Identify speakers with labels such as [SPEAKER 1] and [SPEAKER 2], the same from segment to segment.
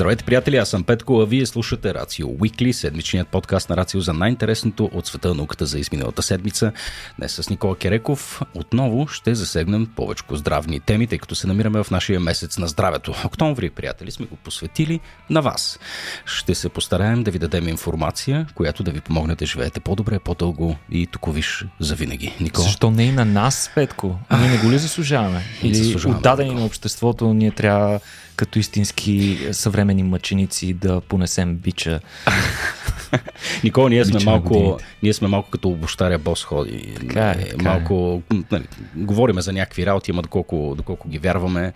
[SPEAKER 1] Здравейте, приятели, аз съм Петко, а вие слушате Рацио Уикли, седмичният подкаст на Рацио за най-интересното от света науката за изминалата седмица. Днес с Никола Кереков отново ще засегнем повече здравни теми, тъй като се намираме в нашия месец на здравето. Октомври, приятели, сме го посветили на вас. Ще се постараем да ви дадем информация, която да ви помогне да живеете по-добре, по-дълго и туковиш за винаги.
[SPEAKER 2] Никола? Защо не и на нас, Петко? Ами не го ли заслужаваме? Или заслужаваме, отдадени на обществото ние трябва като истински съвремени мъченици да понесем бича.
[SPEAKER 1] Никола, ние сме, малко, ние сме малко като обощаря бос ходи. Така, е, така малко, нали, говориме за някакви работи, ама доколко, доколко ги вярваме.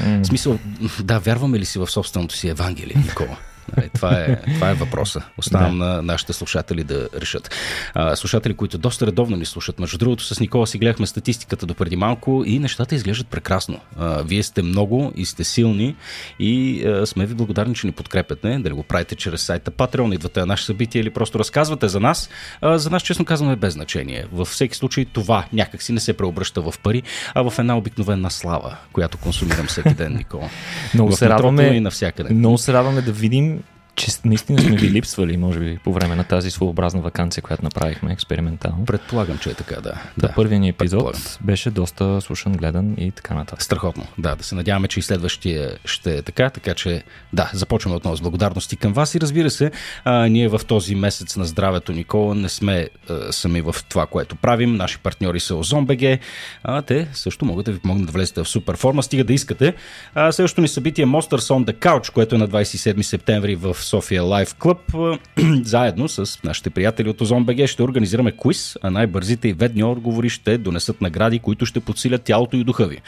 [SPEAKER 1] Mm. В смисъл, да, вярваме ли си в собственото си Евангелие, Никола? Нали, това, е, това е въпроса. Оставам да. на нашите слушатели да решат. А, слушатели, които доста редовно ни слушат. Между другото, с Никола си гледахме статистиката до преди малко и нещата изглеждат прекрасно. А, вие сте много и сте силни и а, сме ви благодарни, че ни подкрепяте. Дали го правите чрез сайта Patreon, идвате на наши събития или просто разказвате за нас. А, за нас, честно казвам, е без значение. Във всеки случай това някак си не се преобръща в пари, а в една обикновена слава, която консумирам всеки ден, Никола.
[SPEAKER 2] Много се радваме, и навсякъде. Много се радваме да видим че наистина сме ви липсвали, може би, по време на тази своеобразна вакансия, която направихме експериментално.
[SPEAKER 1] Предполагам, че е така, да.
[SPEAKER 2] да. Първият ни епизод беше доста слушан, гледан и така нататък.
[SPEAKER 1] Страхотно, да. Да се надяваме, че и следващия ще е така, така че да, започваме отново с благодарности към вас и разбира се, а, ние в този месец на здравето, Никола, не сме а, сами в това, което правим. Наши партньори са OzonBG, а те също могат да ви помогнат да влезете в супер форма, стига да искате. А, следващото ни събитие Monsters on the Couch, което е на 27 септември в София Лайф Клуб. Заедно с нашите приятели от Озон БГ ще организираме квиз, а най-бързите и ведни отговори ще донесат награди, които ще подсилят тялото и духа ви.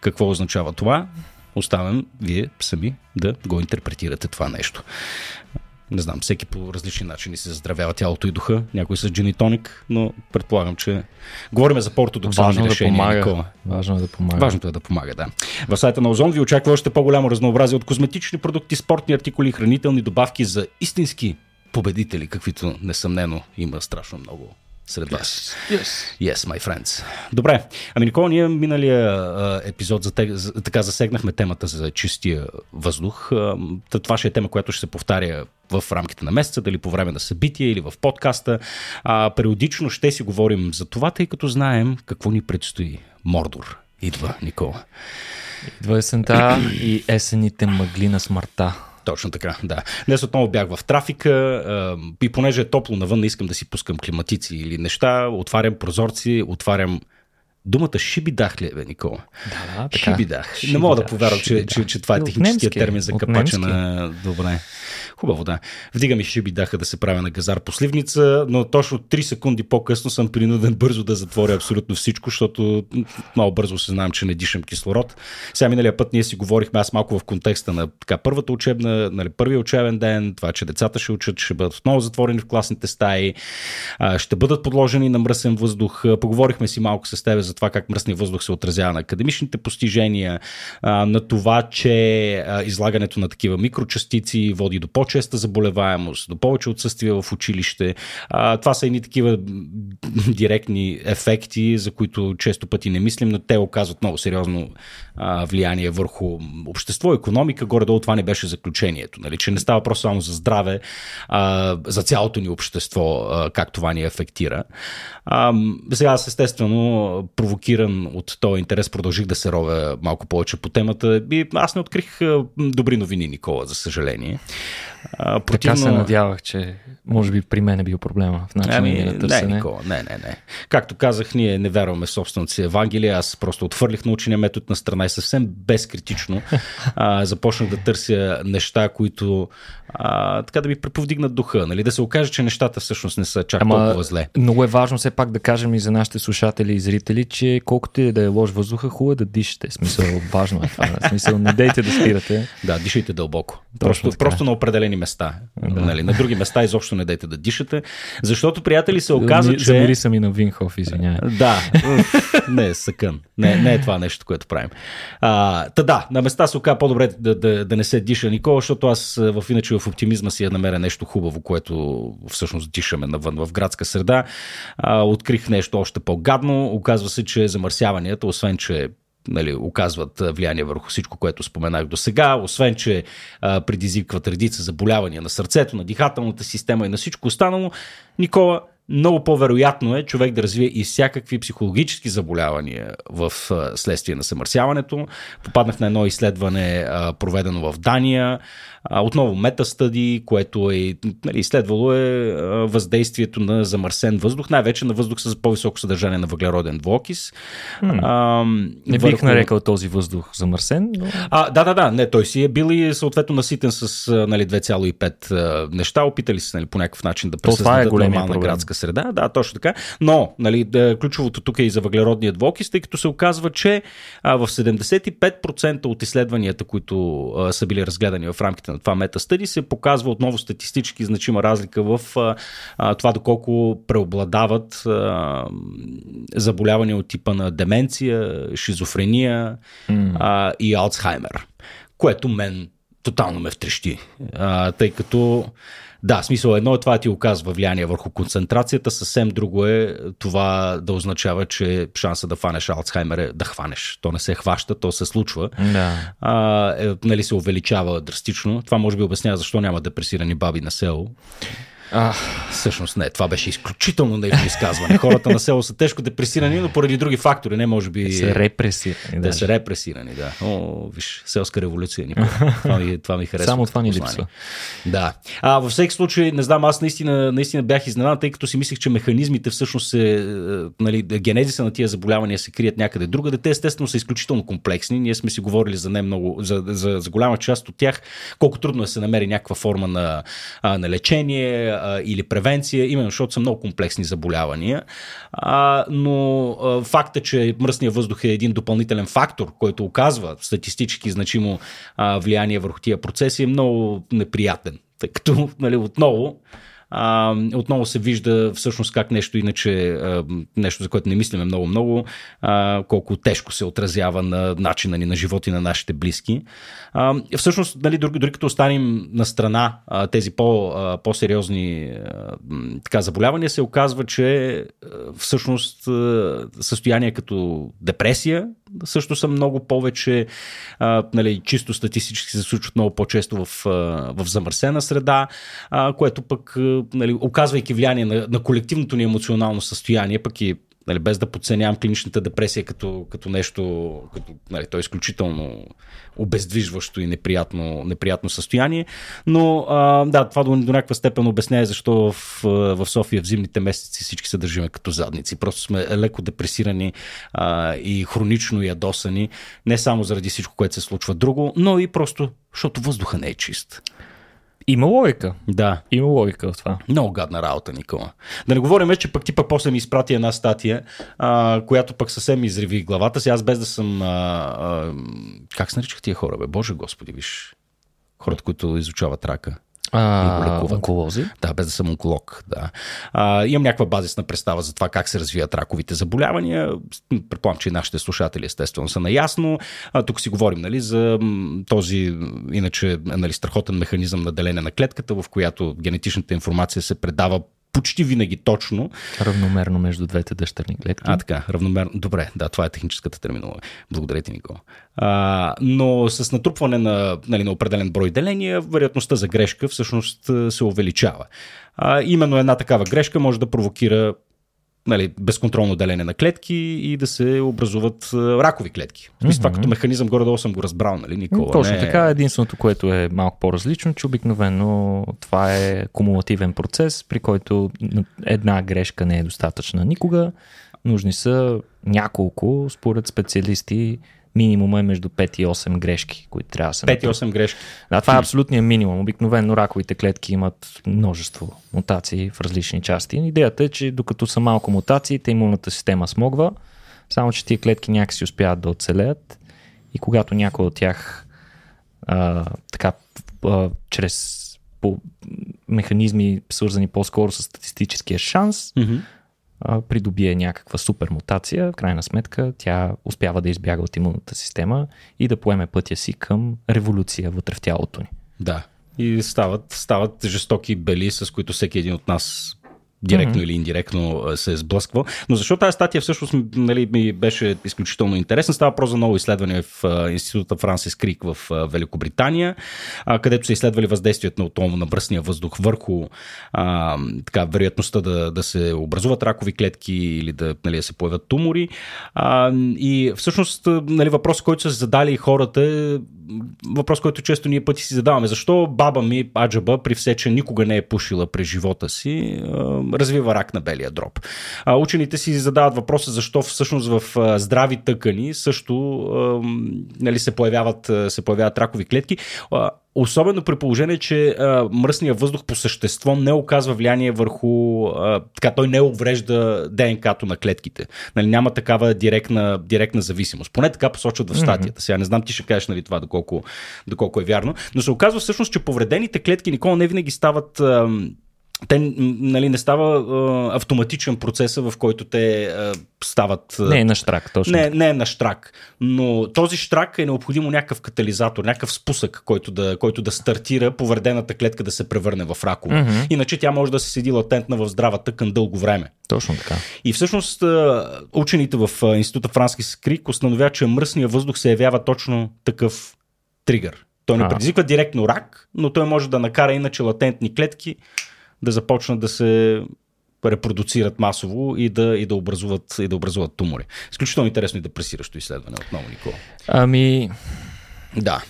[SPEAKER 1] Какво означава това? Оставям вие сами да го интерпретирате това нещо не знам, всеки по различни начини се заздравява тялото и духа, някой с джинитоник, но предполагам, че говорим за по-ортодоксални Важно решения.
[SPEAKER 2] Да помага. Важно е да помага.
[SPEAKER 1] Важното е да помага, да. В сайта на Озон ви очаква още по-голямо разнообразие от козметични продукти, спортни артикули, хранителни добавки за истински победители, каквито несъмнено има страшно много сред вас.
[SPEAKER 2] Yes.
[SPEAKER 1] yes, my friends. Добре. Ами, Никола, ние миналия а, епизод за, за, така засегнахме темата за чистия въздух. А, това ще е тема, която ще се повтаря в рамките на месеца, дали по време на събития или в подкаста. А, периодично ще си говорим за това, тъй като знаем какво ни предстои. Мордор идва, Никола.
[SPEAKER 2] Идва есента и есените мъгли на смъртта.
[SPEAKER 1] Точно така, да. Днес отново бях в трафика и понеже е топло навън, не искам да си пускам климатици или неща, отварям прозорци, отварям Думата шибидах ли е, бе, Никола?
[SPEAKER 2] Да, да, така.
[SPEAKER 1] Шибидах. Шибидах. Не мога да повярвам, че, че, че това е техническият термин за капача на... Добре. Хубаво, да. Вдига ми шибидаха да се правя на газар по сливница, но точно 3 секунди по-късно съм принуден бързо да затворя абсолютно всичко, защото много бързо се знам, че не дишам кислород. Сега миналия път ние си говорихме, аз малко в контекста на така, първата учебна, нали, първия учебен ден, това, че децата ще учат, ще бъдат отново затворени в класните стаи, ще бъдат подложени на мръсен въздух. Поговорихме си малко с теб за това как мръсния въздух се отразява на академичните постижения, на това, че излагането на такива микрочастици води до по-честа заболеваемост, до повече отсъствие в училище. Това са едни такива директни ефекти, за които често пъти не мислим, но те оказват много сериозно влияние върху общество, економика. Горе-долу това не беше заключението. Нали? Че не става просто само за здраве, а, за цялото ни общество, как това ни афектира. Сега естествено провокиран от този интерес продължих да се ровя малко повече по темата и аз не открих добри новини, Никола, за съжаление.
[SPEAKER 2] А, противно... Така се надявах, че може би при мен е бил проблема в начина ами, на търсене.
[SPEAKER 1] Не, Никола, не, не, не. Както казах, ние не вярваме в собственото си Евангелие. Аз просто отвърлих научения метод на страна и съвсем безкритично а, започнах да търся неща, които а, така да ми преповдигнат духа, нали? да се окаже, че нещата всъщност не са чак Ама, толкова зле.
[SPEAKER 2] Много е важно все пак да кажем и за нашите слушатели и зрители, че колкото и да е лош въздуха, хубаво е да дишате. Смисъл, важно е това. Смисъл, не дейте да спирате.
[SPEAKER 1] Да, дишайте дълбоко. Просто, просто на определени места. Да. Нали? На други места изобщо не дейте да дишате. Защото, приятели, се оказа, че...
[SPEAKER 2] Замири съм и на Винхоф, извинявай.
[SPEAKER 1] Да, не е съкън. Не, не е това нещо, което правим. А, та да, на места се оказа по-добре да, да, да не се диша никога, защото аз в иначе в оптимизма си я намеря нещо хубаво, което всъщност дишаме навън в градска среда. А, открих нещо още по-гадно. Оказва се, че замърсяванията, освен че нали, оказват влияние върху всичко, което споменах до сега, освен, че а, предизвикват редица заболявания на сърцето, на дихателната система и на всичко останало. Никола, много по-вероятно е човек да развие и всякакви психологически заболявания в следствие на съмърсяването. Попаднах на едно изследване, проведено в Дания, отново метастъди, което е нали, изследвало е въздействието на замърсен въздух, най-вече на въздух с по-високо съдържание на въглероден двуокис.
[SPEAKER 2] А, не бих върху... нарекал този въздух замърсен. Но...
[SPEAKER 1] А, да, да, да, не, той си е бил и съответно наситен с нали, 2,5 неща. Опитали се нали, по някакъв начин да пресъздадат е нормална проблем. градска среда. Да, точно така. Но нали, ключовото тук е и за въглеродния двуокис, тъй като се оказва, че а, в 75% от изследванията, които а, са били разгледани в рамките на това метастъди се показва отново статистически значима разлика в а, това доколко преобладават а, заболявания от типа на деменция, шизофрения mm. а, и Алцхаймер, което мен тотално ме втрещи, а, тъй като да, смисъл едно е това ти оказва влияние върху концентрацията, съвсем друго е това да означава, че шанса да фанеш Алцхаймер е да хванеш. То не се хваща, то се случва.
[SPEAKER 2] Да.
[SPEAKER 1] А, е, нали се увеличава драстично. Това може би обяснява защо няма депресирани баби на село. А, всъщност не, това беше изключително наивно изказване. Хората на село са тежко депресирани, но поради други фактори, не може би.
[SPEAKER 2] Са репресирани.
[SPEAKER 1] Да, са репресирани, да. О, виж, селска революция. Ни, това, ми, това ми харесва.
[SPEAKER 2] Само това ни липсва.
[SPEAKER 1] Да. А, във всеки случай, не знам, аз наистина, наистина бях изненадан, тъй като си мислех, че механизмите всъщност се, е, нали, генезиса на тия заболявания се крият някъде друга. Те естествено са изключително комплексни. Ние сме си говорили за не много, за, за, за голяма част от тях, колко трудно е се намери някаква форма на, на лечение, или превенция, именно защото са много комплексни заболявания. А, но а, факта, че мръсния въздух е един допълнителен фактор, който оказва статистически значимо а, влияние върху тия процеси, е много неприятен. Тъй като, нали, отново, а, отново се вижда всъщност как нещо иначе, а, нещо за което не мислиме много-много, колко тежко се отразява на начина ни на живот и на нашите близки. А, всъщност, нали, дори, дори като останем на страна а, тези по, а, по-сериозни а, така, заболявания, се оказва, че а, всъщност а, състояние като депресия също са много повече, а, нали, чисто статистически се случват много по-често в, а, в замърсена среда, а, което пък, нали, оказвайки влияние на, на колективното ни емоционално състояние, пък и нали, без да подценявам клиничната депресия като, като нещо, като, нали, то е изключително обездвижващо и неприятно, неприятно състояние. Но а, да, това до, до някаква степен обяснява защо в, в София в зимните месеци всички се държиме като задници. Просто сме леко депресирани а, и хронично ядосани, не само заради всичко, което се случва друго, но и просто защото въздуха не е чист.
[SPEAKER 2] Има логика.
[SPEAKER 1] Да.
[SPEAKER 2] Има логика в това.
[SPEAKER 1] Много гадна работа, Никола. Да не говорим, че пък ти пък после ми изпрати една статия, а, която пък съвсем ми изриви главата си. Аз без да съм... А, а, как се наричах тия хора, бе? Боже Господи, виж. Хората, които изучават рака.
[SPEAKER 2] А, онколози?
[SPEAKER 1] Да, без да съм онколог. Да. А, имам някаква базисна представа за това как се развият раковите заболявания. Предполагам, че и нашите слушатели естествено са наясно. А, тук си говорим нали, за този иначе нали, страхотен механизъм на деление на клетката, в която генетичната информация се предава почти винаги точно.
[SPEAKER 2] Равномерно между двете дъщерни клетки.
[SPEAKER 1] А, така, равномерно. Добре, да, това е техническата терминология. Благодаря ти, Никола. А, но с натрупване на, нали, на определен брой деления, вероятността за грешка всъщност се увеличава. А, именно една такава грешка може да провокира нали, безконтролно делене на клетки и да се образуват ракови клетки. В смисъл, mm-hmm. това като механизъм горе-долу съм го разбрал, нали, Никола?
[SPEAKER 2] Точно не... така. Единственото, което е малко по-различно, че обикновено това е кумулативен процес, при който една грешка не е достатъчна никога. Нужни са няколко, според специалисти, минимума е между 5 и 8 грешки, които трябва да се
[SPEAKER 1] 5 и 8 грешки.
[SPEAKER 2] Да, това е абсолютният минимум. Обикновено раковите клетки имат множество мутации в различни части. Идеята е, че докато са малко мутации, те имунната система смогва, само че тия клетки някакси успяват да оцелеят и когато някой от тях а, така а, чрез по механизми, свързани по-скоро с статистическия шанс, mm-hmm придобие някаква супер мутация, в крайна сметка тя успява да избяга от имунната система и да поеме пътя си към революция вътре в тялото ни.
[SPEAKER 1] Да. И стават, стават жестоки бели, с които всеки един от нас директно mm-hmm. или индиректно се е сблъсквал. Но защо тази статия всъщност нали, ми беше изключително интересна? Става про за ново изследване в Института Франсис Крик в Великобритания, където са изследвали въздействието на отново на бръсния въздух върху а, така, вероятността да, да се образуват ракови клетки или да, нали, да се появят тумори. А, и всъщност нали, въпрос, който са задали хората е въпрос, който често ние пъти си задаваме. Защо баба ми, Аджаба, при все, че никога не е пушила през живота си, развива рак на белия дроб? Учените си задават въпроса защо всъщност в здрави тъкани също нали, се, появяват, се появяват ракови клетки. Особено при положение, че а, мръсният въздух по същество не оказва влияние върху. А, така, той не уврежда ДНК-то на клетките. Нали, няма такава директна, директна зависимост. Поне така посочват в статията. Сега не знам ти ще кажеш нали, това, доколко, доколко е вярно. Но се оказва всъщност, че повредените клетки никога не винаги стават. А, те нали, не става а, автоматичен процес, в който те а, стават.
[SPEAKER 2] Не е на штрак, точно.
[SPEAKER 1] Не, не е на штрак. Но този штрак е необходимо някакъв катализатор, някакъв спусък, който да, който да стартира повредената клетка да се превърне в ракова. Mm-hmm. Иначе тя може да се седи латентна в здрава тъкан дълго време.
[SPEAKER 2] Точно така.
[SPEAKER 1] И всъщност учените в Института Франски Скрик установяват, че мръсния въздух се явява точно такъв тригър. Той не предизвиква директно рак, но той може да накара иначе латентни клетки да започнат да се репродуцират масово и да, и да, образуват, и да образуват тумори. Изключително интересно и депресиращо изследване отново, Никола.
[SPEAKER 2] Ами...
[SPEAKER 1] Да.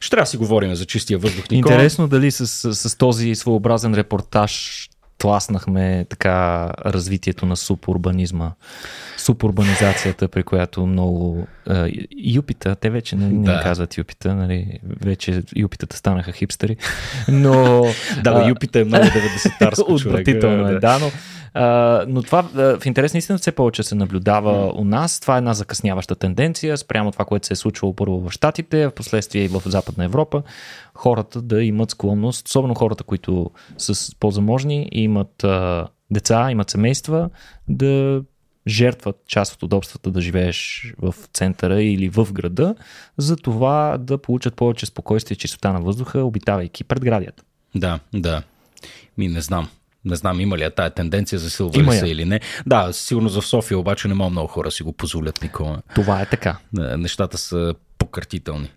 [SPEAKER 1] Ще трябва да си говорим за чистия въздух, Никола.
[SPEAKER 2] Интересно дали с, с, с този своеобразен репортаж тласнахме така развитието на субурбанизма, субурбанизацията, при която много а, юпита, те вече не, не да. казват юпита, нали, вече юпитата станаха хипстери, но...
[SPEAKER 1] да, юпита е много 90-тарско човек.
[SPEAKER 2] Отвратително е, да, но Uh, но това uh, в интерес наистина все повече се наблюдава mm. у нас. Това е една закъсняваща тенденция спрямо това, което се е случвало първо в Штатите, в последствие и в Западна Европа. Хората да имат склонност, особено хората, които са по-заможни и имат uh, деца, имат семейства, да жертват част от удобствата да живееш в центъра или в града, за това да получат повече спокойствие и чистота на въздуха, обитавайки предградията.
[SPEAKER 1] Да, да. Ми не знам. Не знам има ли е тая тенденция, засилва ли се или не. Да, сигурно в София обаче не мога много хора си го позволят, Никола.
[SPEAKER 2] Това е така.
[SPEAKER 1] Нещата са пократителни.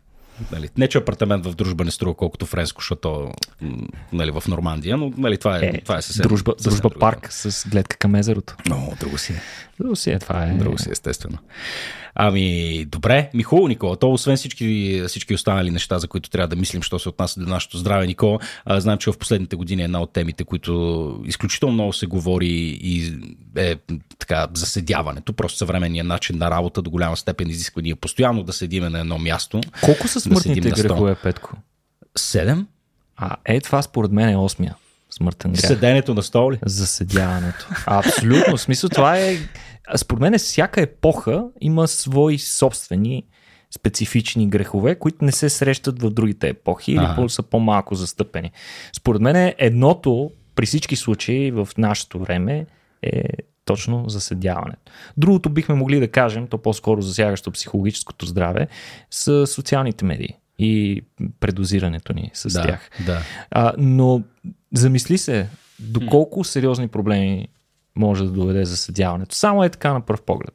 [SPEAKER 1] Нали, не, че апартамент в дружба не струва колкото френско шато нали, в Нормандия, но нали, това е, е това е съвсем.
[SPEAKER 2] Дружба,
[SPEAKER 1] съвсем
[SPEAKER 2] дружба парк с гледка към езерото.
[SPEAKER 1] Но, друго си е.
[SPEAKER 2] Друго си е, това е.
[SPEAKER 1] Друго си, естествено. Ами, добре, ми хубаво, Никола. То, освен всички, всички останали неща, за които трябва да мислим, що се отнася до нашето здраве, Никола, а, знам, че в последните години е една от темите, които изключително много се говори и е така заседяването. Просто съвременния начин на работа до голяма степен изисква ние постоянно да седиме на едно място.
[SPEAKER 2] Колко са смъртните да грехове, Петко?
[SPEAKER 1] Седем?
[SPEAKER 2] А, е, това според мен е осмия смъртен грях.
[SPEAKER 1] Седенето на столи?
[SPEAKER 2] Заседяването. Абсолютно. В смисъл това е... Според мен всяка епоха има свои собствени специфични грехове, които не се срещат в другите епохи или ага. са по-малко застъпени. Според мен едното при всички случаи в нашето време е точно заседяването. Другото бихме могли да кажем, то по-скоро засягащо психологическото здраве, са социалните медии и предозирането ни с
[SPEAKER 1] да,
[SPEAKER 2] тях.
[SPEAKER 1] Да.
[SPEAKER 2] А, но замисли се, доколко сериозни проблеми може да доведе заседяването. Само е така на пръв поглед.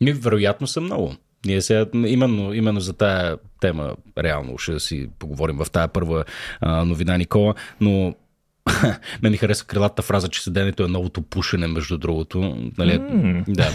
[SPEAKER 1] Ми, вероятно са много. Ние сега именно, именно за тая тема реално ще си поговорим в тая първа а, новина, Никола, но Мен ми харесва крилата фраза, че седенето е новото пушене, между другото. Нали, mm. Да.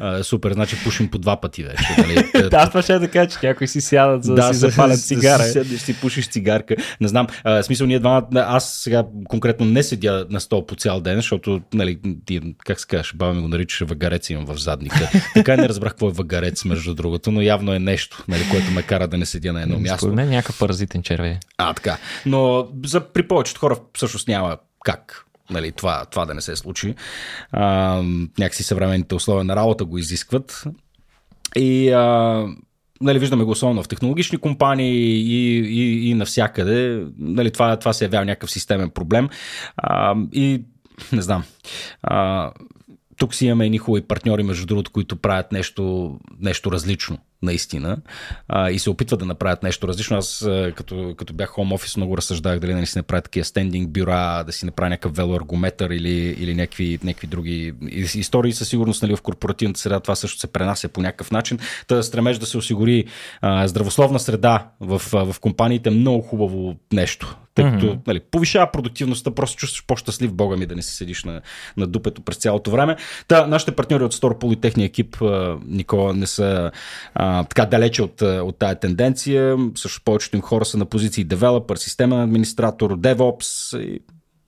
[SPEAKER 1] А, супер, значи пушим по два пъти вече. Нали?
[SPEAKER 2] да, това ще да кажа, че някои си сядат, за да, да си запалят цигара.
[SPEAKER 1] Седнеш, си пушиш цигарка. Не знам, а, смисъл ние двамата, аз сега конкретно не седя на стол по цял ден, защото, нали, ти, как се казваш, баба ми го наричаше въгарец имам в задника. Така не разбрах какво е въгарец, между другото, но явно е нещо, нали, което ме кара да не седя на едно място.
[SPEAKER 2] Според мен някакъв паразитен червей.
[SPEAKER 1] А, така. Но за, при повечето хора всъщност няма как нали, това, това да не се случи. А, някакси съвременните условия на работа го изискват. И а, нали, виждаме го особено в технологични компании и, и, и навсякъде. Нали, това, това се явява някакъв системен проблем. А, и не знам. А, тук си имаме едни хубави партньори, между другото, които правят нещо, нещо различно наистина, а, и се опитват да направят нещо различно. Аз, като, като бях home office, много разсъждах дали да не си направят такива стендинг бюра, да си направя някакъв велоаргометър или, или някакви, някакви други истории. Със сигурност нали, в корпоративната среда това също се пренася по някакъв начин. Та стремеж да се осигури а, здравословна среда в, в компаниите е много хубаво нещо тъй като mm-hmm. нали, повишава продуктивността, просто чувстваш по-щастлив Бога ми да не си седиш на, на дупето през цялото време. Та, нашите партньори от Storpool и техния екип, Никола, не са а, така далече от, от тая тенденция. Също повечето им хора са на позиции девелопър, системен администратор, DevOps и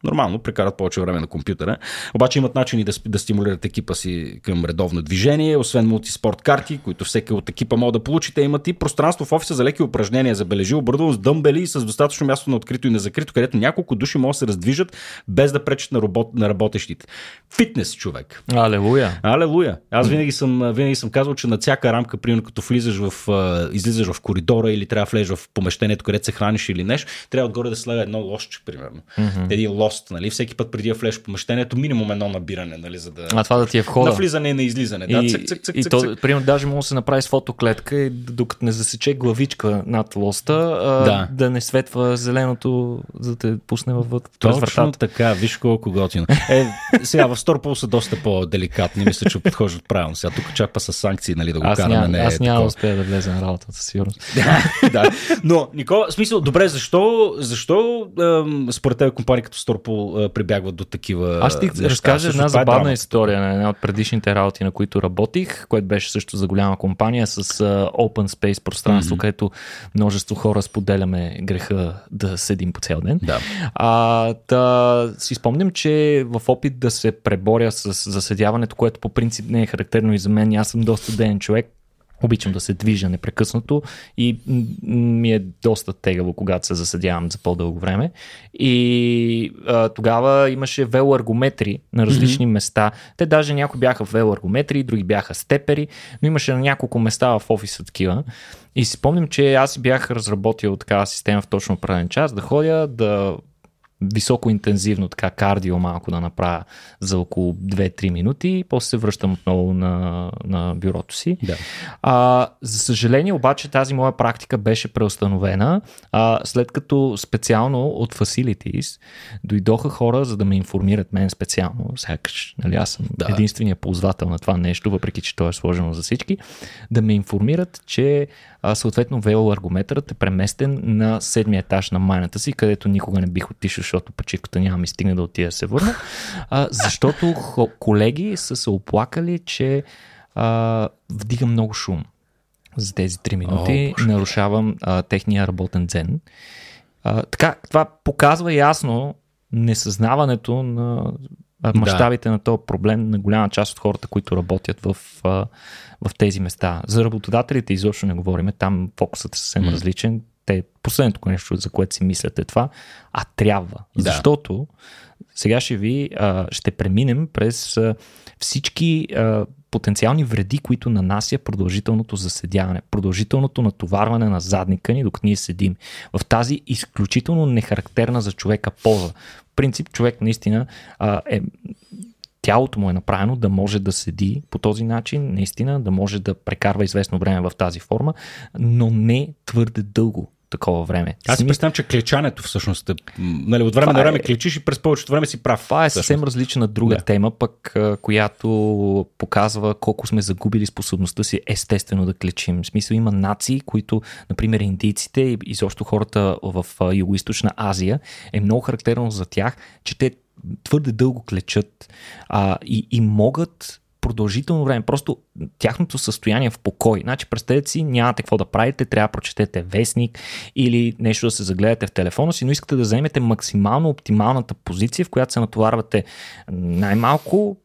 [SPEAKER 1] нормално, прекарат повече време на компютъра. Обаче имат начини да, да стимулират екипа си към редовно движение, освен мултиспорт карти, които всеки от екипа може да получите. Имат и пространство в офиса за леки упражнения, забележи, оборудвано с дъмбели и с достатъчно място на открито и на закрито, където няколко души могат да се раздвижат без да пречат на, работ, на работещите. Фитнес, човек.
[SPEAKER 2] Алелуя.
[SPEAKER 1] Алелуя. Аз винаги съм, винаги съм казвал, че на всяка рамка, примерно като влизаш в, излизаш в коридора или трябва да влезеш в помещението, където се храниш или нещо, трябва отгоре да слага едно лошче, примерно. Mm-hmm. Един лост, нали? Всеки път преди да влезеш в помещението, минимум едно набиране, нали? За да...
[SPEAKER 2] А това да ти е входа.
[SPEAKER 1] На влизане и на излизане.
[SPEAKER 2] И,
[SPEAKER 1] да,
[SPEAKER 2] цък, цък, цък, и цък, то, цък. примерно, даже може да се направи с фотоклетка и докато не засече главичка над лоста, да, да не светва зеленото, за да те пусне във
[SPEAKER 1] Точно вратата. така, виж колко готино. Е, сега в Storpol са доста по-деликатни, мисля, че подхождат правилно. Сега тук чаква с санкции, нали, да го
[SPEAKER 2] аз
[SPEAKER 1] караме.
[SPEAKER 2] Няма, не аз няма да успея да влезе на работата, сигурност.
[SPEAKER 1] да, но, Никола, смисъл, добре, защо, защо според теб компания като Storpol прибягват до такива.
[SPEAKER 2] Аз ще ти разкажа една е забавна история на една от предишните работи, на които работих, което беше също за голяма компания с open space пространство, mm-hmm. където множество хора споделяме греха да седим по цял ден.
[SPEAKER 1] Да.
[SPEAKER 2] А, та, си спомням, че в опит да се преборя с заседяването, което по принцип не е характерно и за мен, аз съм доста ден човек, Обичам да се движа непрекъснато и ми е доста тегаво, когато се засъдявам за по-дълго време. И а, тогава имаше велоаргометри на различни mm-hmm. места. Те даже някои бяха велоаргометри, други бяха степери, но имаше на няколко места в офиса такива. И си спомням, че аз бях разработил такава система в точно правен час, да ходя, да високо интензивно така кардио малко да направя за около 2-3 минути и после се връщам отново на, на бюрото си.
[SPEAKER 1] Да.
[SPEAKER 2] А, за съжаление обаче тази моя практика беше преустановена а, след като специално от Facilities дойдоха хора за да ме информират мен специално, сякаш нали, аз съм да. единствения ползвател на това нещо, въпреки че то е сложено за всички, да ме информират, че а, съответно велоаргометърът е преместен на седмия етаж на майната си, където никога не бих отишъл, защото почивката няма ми стигне да отида да се върна, а, защото колеги са се оплакали, че а, вдига много шум за тези 3 минути, О, нарушавам а, техния работен дзен. А, така, това показва ясно несъзнаването на мащабите да. на този проблем на голяма част от хората, които работят в, в тези места. За работодателите изобщо не говориме, там фокусът е съвсем mm. различен. Те, последното нещо, за което си мислят е това, а трябва. Да. Защото сега ще ви, а, ще преминем през а, всички а, потенциални вреди, които нанася продължителното заседяване, продължителното натоварване на задника ни, докато ние седим. В тази изключително нехарактерна за човека поза. В принцип, човек наистина а, е тялото му е направено да може да седи по този начин, наистина, да може да прекарва известно време в тази форма, но не твърде дълго такова време.
[SPEAKER 1] Аз си представям, че клечането всъщност е, нали, от време на време е, клечиш и през повечето време си прав.
[SPEAKER 2] Това е съвсем различна друга да. тема, пък, която показва колко сме загубили способността си естествено да клечим. В смисъл има нации, които, например, индийците и изобщо хората в Юго-Источна Азия, е много характерно за тях, че те твърде дълго клечат а, и, и могат продължително време. Просто тяхното състояние в покой. Значи, представете си, нямате какво да правите, трябва да прочетете вестник или нещо да се загледате в телефона си, но искате да вземете максимално оптималната позиция, в която се натоварвате най-малко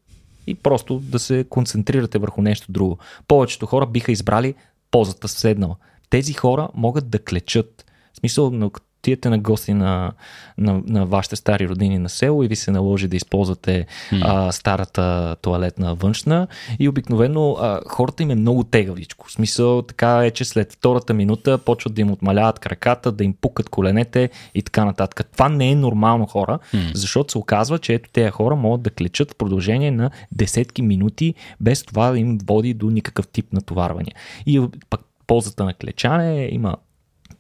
[SPEAKER 2] и просто да се концентрирате върху нещо друго. Повечето хора биха избрали позата седнала. Тези хора могат да клечат. В смисъл, отидете на гости на, на, на вашите стари родини на село и ви се наложи да използвате mm. а, старата туалетна външна и обикновено а, хората им е много тегавичко. В смисъл така е, че след втората минута почват да им отмаляват краката, да им пукат коленете и така нататък. Това не е нормално хора, mm. защото се оказва, че ето тези хора могат да клечат в продължение на десетки минути без това да им води до никакъв тип натоварване. И пък ползата на клечане, има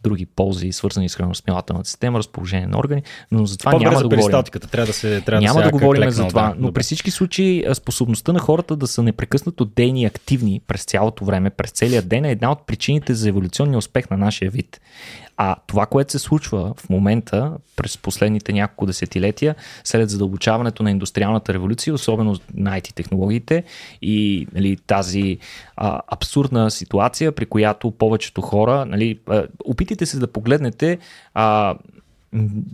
[SPEAKER 2] други ползи, свързани с храносмилателната система, разположение на органи, но за това няма да говорим.
[SPEAKER 1] Трябва да се, трябва
[SPEAKER 2] няма
[SPEAKER 1] да,
[SPEAKER 2] да говорим за това,
[SPEAKER 1] да,
[SPEAKER 2] но при всички случаи способността на хората да са непрекъснато дейни и активни през цялото време, през целия ден е една от причините за еволюционния успех на нашия вид. А това, което се случва в момента, през последните няколко десетилетия, след задълбочаването на индустриалната революция, особено на IT технологиите и нали, тази а, абсурдна ситуация, при която повечето хора, нали, опитайте се да погледнете а,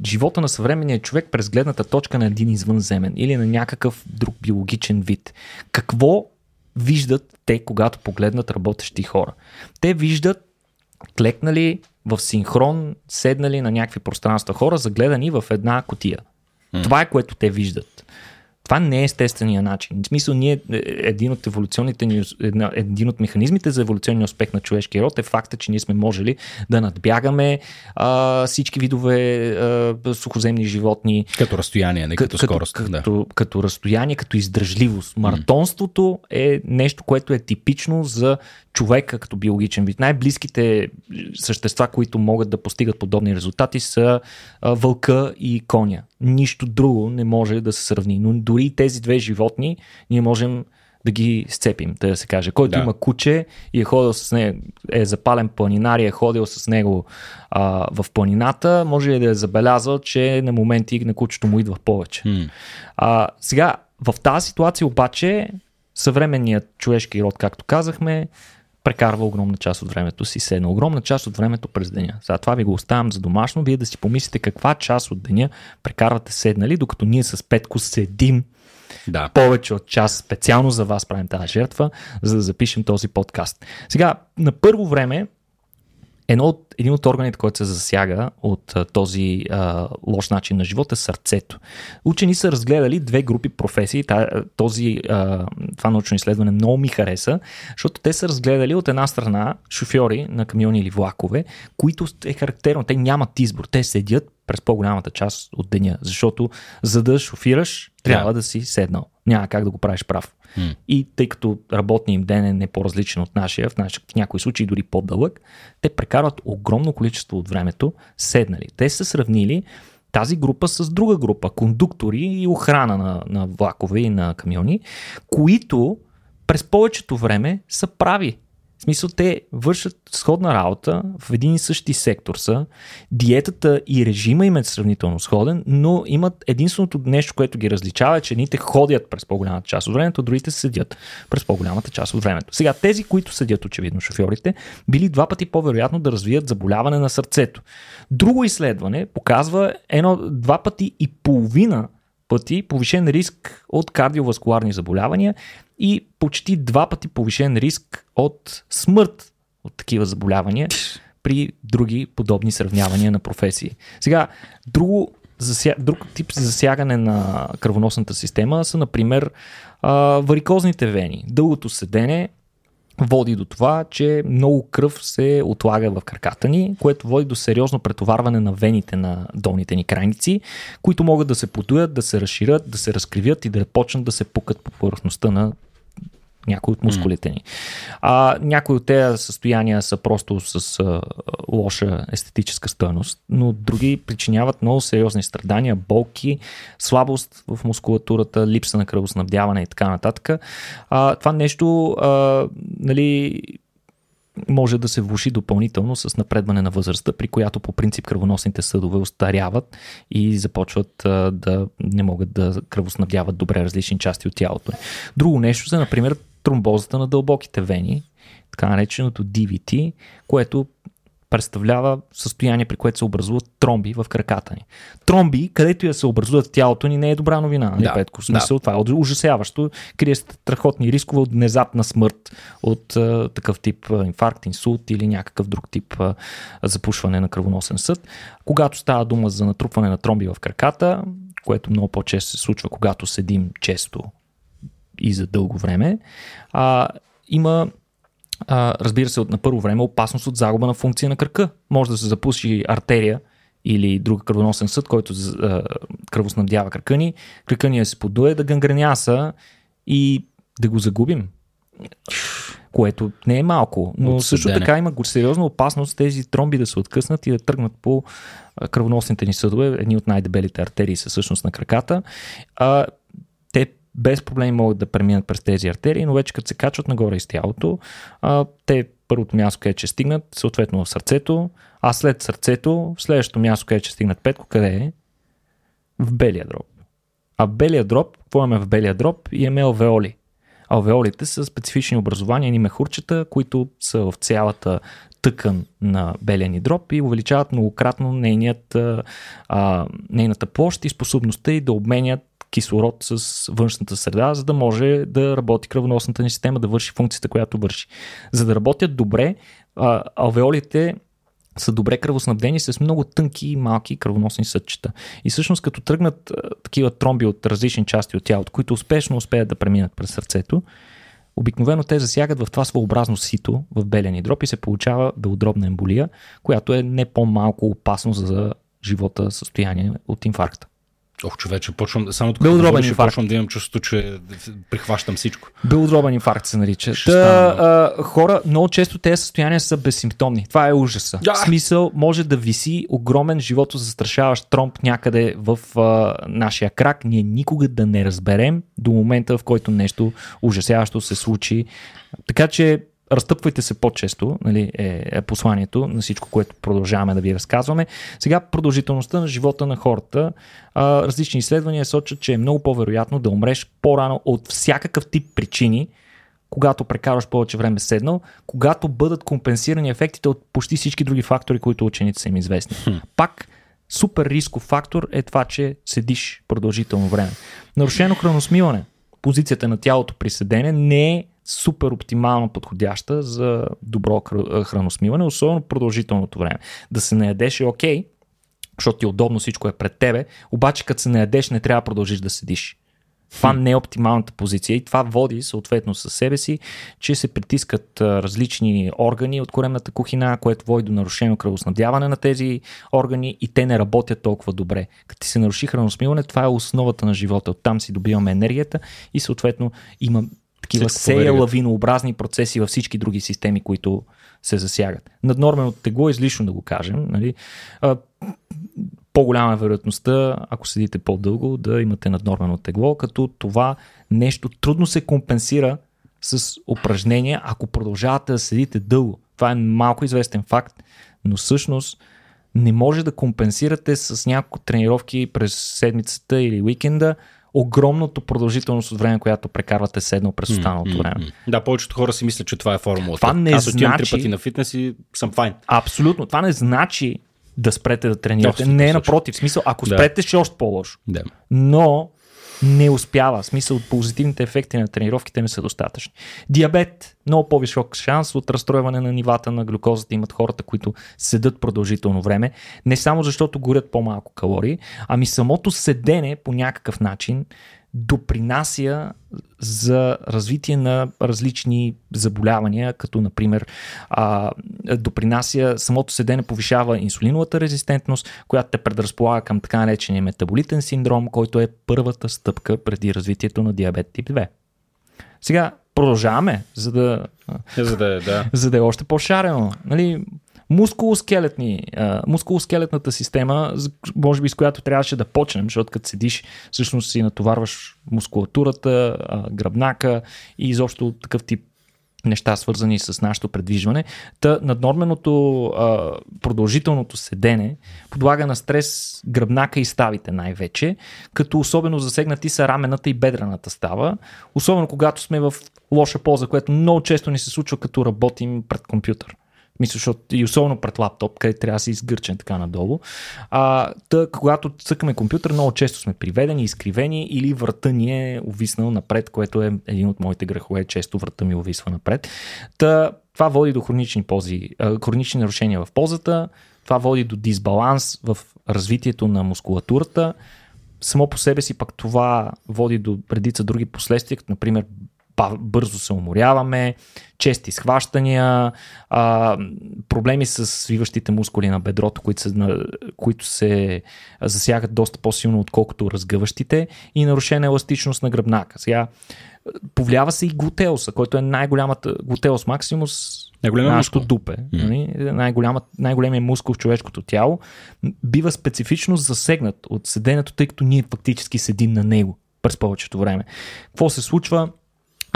[SPEAKER 2] живота на съвременния човек през гледната точка на един извънземен или на някакъв друг биологичен вид. Какво виждат те, когато погледнат работещи хора? Те виждат клекнали в синхрон, седнали на някакви пространства хора, загледани в една котия. Mm. Това е което те виждат. Това не е естествения начин. В смисъл, ние, е, един от еволюционните ни, един от механизмите за еволюционния успех на човешкия род е факта, че ние сме можели да надбягаме а, всички видове а, сухоземни животни.
[SPEAKER 1] Като разстояние, не като, като скорост.
[SPEAKER 2] Като, да. като, като разстояние, като издържливост. Маратонството е нещо, което е типично за човека като биологичен вид. Най-близките същества, които могат да постигат подобни резултати са а, вълка и коня. Нищо друго не може да се сравни. Но дори тези две животни ние можем да ги сцепим, да се каже. Който да. има куче и е ходил с него, е запален планинар и е ходил с него а, в планината, може ли да е забелязал, че на моменти на кучето му идва повече. Mm. А, сега, в тази ситуация обаче, съвременният човешки род, както казахме, прекарва огромна част от времето си седна. Огромна част от времето през деня. За това ви го оставям за домашно, вие да си помислите каква част от деня прекарвате седнали, докато ние с Петко седим да. повече от час. Специално за вас правим тази жертва, за да запишем този подкаст. Сега, на първо време, Едно от, един от органите, който се засяга от а, този а, лош начин на живота е сърцето. Учени са разгледали две групи професии. Този, а, това научно изследване много ми хареса, защото те са разгледали от една страна шофьори на камиони или влакове, които е характерно. Те нямат избор. Те седят през по-голямата част от деня, защото за да шофираш, трябва да си седнал. Няма как да го правиш прав. И тъй като работният им ден е не по-различен от нашия, в, наш, в някои случаи дори по-дълъг, те прекарват огромно количество от времето седнали. Те са сравнили тази група с друга група, кондуктори и охрана на, на влакове и на камиони, които през повечето време са прави смисъл, те вършат сходна работа в един и същи сектор са. Диетата и режима им е сравнително сходен, но имат единственото нещо, което ги различава е, че едните ходят през по-голямата част от времето, другите седят през по-голямата част от времето. Сега, тези, които седят, очевидно, шофьорите, били два пъти по-вероятно да развият заболяване на сърцето. Друго изследване показва едно, два пъти и половина пъти повишен риск от кардиоваскуларни заболявания и почти два пъти повишен риск от смърт от такива заболявания при други подобни сравнявания на професии. Сега, друго, зася... друг тип засягане на кръвоносната система са, например, варикозните вени. Дългото седене води до това, че много кръв се отлага в краката ни, което води до сериозно претоварване на вените на долните ни крайници, които могат да се подуят, да се разширят, да се разкривят и да почнат да се пукат по повърхността на някои от мускулите ни. А, някои от тези състояния са просто с а, лоша естетическа стоеност, но други причиняват много сериозни страдания, болки, слабост в мускулатурата, липса на кръвоснабдяване и така нататък. А, това нещо а, нали, може да се влуши допълнително с напредване на възрастта, при която по принцип кръвоносните съдове остаряват и започват а, да не могат да кръвоснабдяват добре различни части от тялото. Друго нещо за, например, тромбозата на дълбоките вени, така нареченото DVT, което представлява състояние, при което се образуват тромби в краката ни. Тромби, където я се образуват в тялото ни, не е добра новина. Нали, да, Петко? В смисъл, да. това е ужасяващо. Крие страхотни рискове от внезапна смърт, от а, такъв тип а, инфаркт, инсулт или някакъв друг тип а, запушване на кръвоносен съд. Когато става дума за натрупване на тромби в краката, което много по-често се случва, когато седим често и за дълго време, а, има а, разбира се, от на първо време опасност от загуба на функция на кръка. Може да се запуши артерия или друг кръвоносен съд, който а, кръвоснабдява кръка ни. Кръка ни да се подуе, да гангреняса и да го загубим. което не е малко. Но също така има сериозна опасност тези тромби да се откъснат и да тръгнат по кръвоносните ни съдове. Едни от най-дебелите артерии са всъщност на краката. А, без проблеми могат да преминат през тези артерии, но вече като се качват нагоре из тялото, а, те първото място, където ще стигнат, съответно в сърцето, а след сърцето, следващото място, където ще стигнат петко, къде е? В белия дроб. А в белия дроб, какво имаме в белия дроб? Имаме алвеоли. Алвеолите са специфични образования, ни мехурчета, които са в цялата тъкан на белия ни дроб и увеличават многократно нейният, а, нейната площ и способността и да обменят кислород с външната среда, за да може да работи кръвоносната ни система, да върши функцията, която върши. За да работят добре, а, алвеолите са добре кръвоснабдени с много тънки и малки кръвоносни съдчета. И всъщност като тръгнат а, такива тромби от различни части от тялото, които успешно успеят да преминат през сърцето, обикновено те засягат в това своеобразно сито в белени дроп и се получава белодробна емболия, която е не по-малко опасно за живота състояние от инфаркта.
[SPEAKER 1] Ох, човече, почвам, само тук Белодробен инфаркт. почвам да имам чувството, че прихващам всичко.
[SPEAKER 2] Белодробен инфаркт се нарича. Та, а, хора, много често тези състояния са безсимптомни. Това е ужаса. Да. В смисъл, може да виси огромен живото застрашаващ тромб някъде в а, нашия крак. Ние никога да не разберем до момента, в който нещо ужасяващо се случи. Така че разтъпвайте се по-често, нали, е, е посланието на всичко, което продължаваме да ви разказваме. Сега продължителността на живота на хората, а, различни изследвания сочат, че е много по-вероятно да умреш по-рано от всякакъв тип причини, когато прекарваш повече време седнал, когато бъдат компенсирани ефектите от почти всички други фактори, които учените са им известни. Хм. Пак супер рисков фактор е това, че седиш продължително време. Нарушено храносмиване, позицията на тялото при седене не е супер оптимално подходяща за добро храносмиване, особено продължителното време. Да се наядеш е окей, защото ти е удобно, всичко е пред тебе, обаче като се наядеш не трябва да продължиш да седиш. Това не е оптималната позиция и това води съответно със себе си, че се притискат различни органи от коремната кухина, което води до нарушено кръвоснабдяване на тези органи и те не работят толкова добре. Като ти се наруши храносмиване, това е основата на живота. Оттам си добиваме енергията и съответно има такива сея лавинообразни процеси във всички други системи, които се засягат. Наднорменото тегло е излишно да го кажем. Нали? А, по-голяма е вероятността, ако седите по-дълго, да имате наднормено тегло, като това нещо трудно се компенсира с упражнения, ако продължавате да седите дълго. Това е малко известен факт, но всъщност не може да компенсирате с няколко тренировки през седмицата или уикенда огромното продължителност от време, която прекарвате седнал през останалото време. Mm-hmm.
[SPEAKER 1] Да, повечето хора си мислят, че това е формулата. Това не Аз значи... три пъти на фитнес и съм файн.
[SPEAKER 2] Абсолютно. Това не значи да спрете да тренирате. Да, не, напротив. В смисъл, ако да. спрете, ще е още по-лошо.
[SPEAKER 1] Да.
[SPEAKER 2] Но не успява. В смисъл, позитивните ефекти на тренировките не са достатъчни. Диабет, много по-висок шанс от разстройване на нивата на глюкозата имат хората, които седат продължително време. Не само защото горят по-малко калории, ами самото седене по някакъв начин допринася за развитие на различни заболявания, като например а, допринася самото седене повишава инсулиновата резистентност, която те предразполага към така наречения метаболитен синдром, който е първата стъпка преди развитието на диабет тип 2. Сега продължаваме, за да,
[SPEAKER 1] за да, е, да.
[SPEAKER 2] за да е още по-шарено. Нали, мускулоскелетни, а, мускулоскелетната система, може би с която трябваше да почнем, защото като седиш, всъщност си натоварваш мускулатурата, а, гръбнака и изобщо такъв тип неща, свързани с нашето предвижване. Та наднорменото а, продължителното седене подлага на стрес гръбнака и ставите най-вече, като особено засегнати са рамената и бедрената става, особено когато сме в лоша полза, което много често ни се случва като работим пред компютър. Мисля, защото и особено пред лаптоп, където трябва да се изгърчен така надолу. А, тъ, когато цъкаме компютър, много често сме приведени, изкривени или врата ни е увиснал напред, което е един от моите грехове. Често врата ми увисва напред. Та, това води до хронични, пози, хронични нарушения в ползата, това води до дисбаланс в развитието на мускулатурата. Само по себе си пък това води до редица други последствия, като например бързо се уморяваме, чести схващания, а, проблеми с свиващите мускули на бедрото, които се, на, които се засягат доста по-силно, отколкото разгъващите и нарушена еластичност на гръбнака. Сега, повлява се и глутеуса, който е най-голямата, глутеус максимус,
[SPEAKER 1] най-големия
[SPEAKER 2] нашото дупе, mm. най-голяма, най-големият мускул в човешкото тяло, бива специфично засегнат от седенето, тъй като ние фактически седим на него през повечето време. Какво се случва?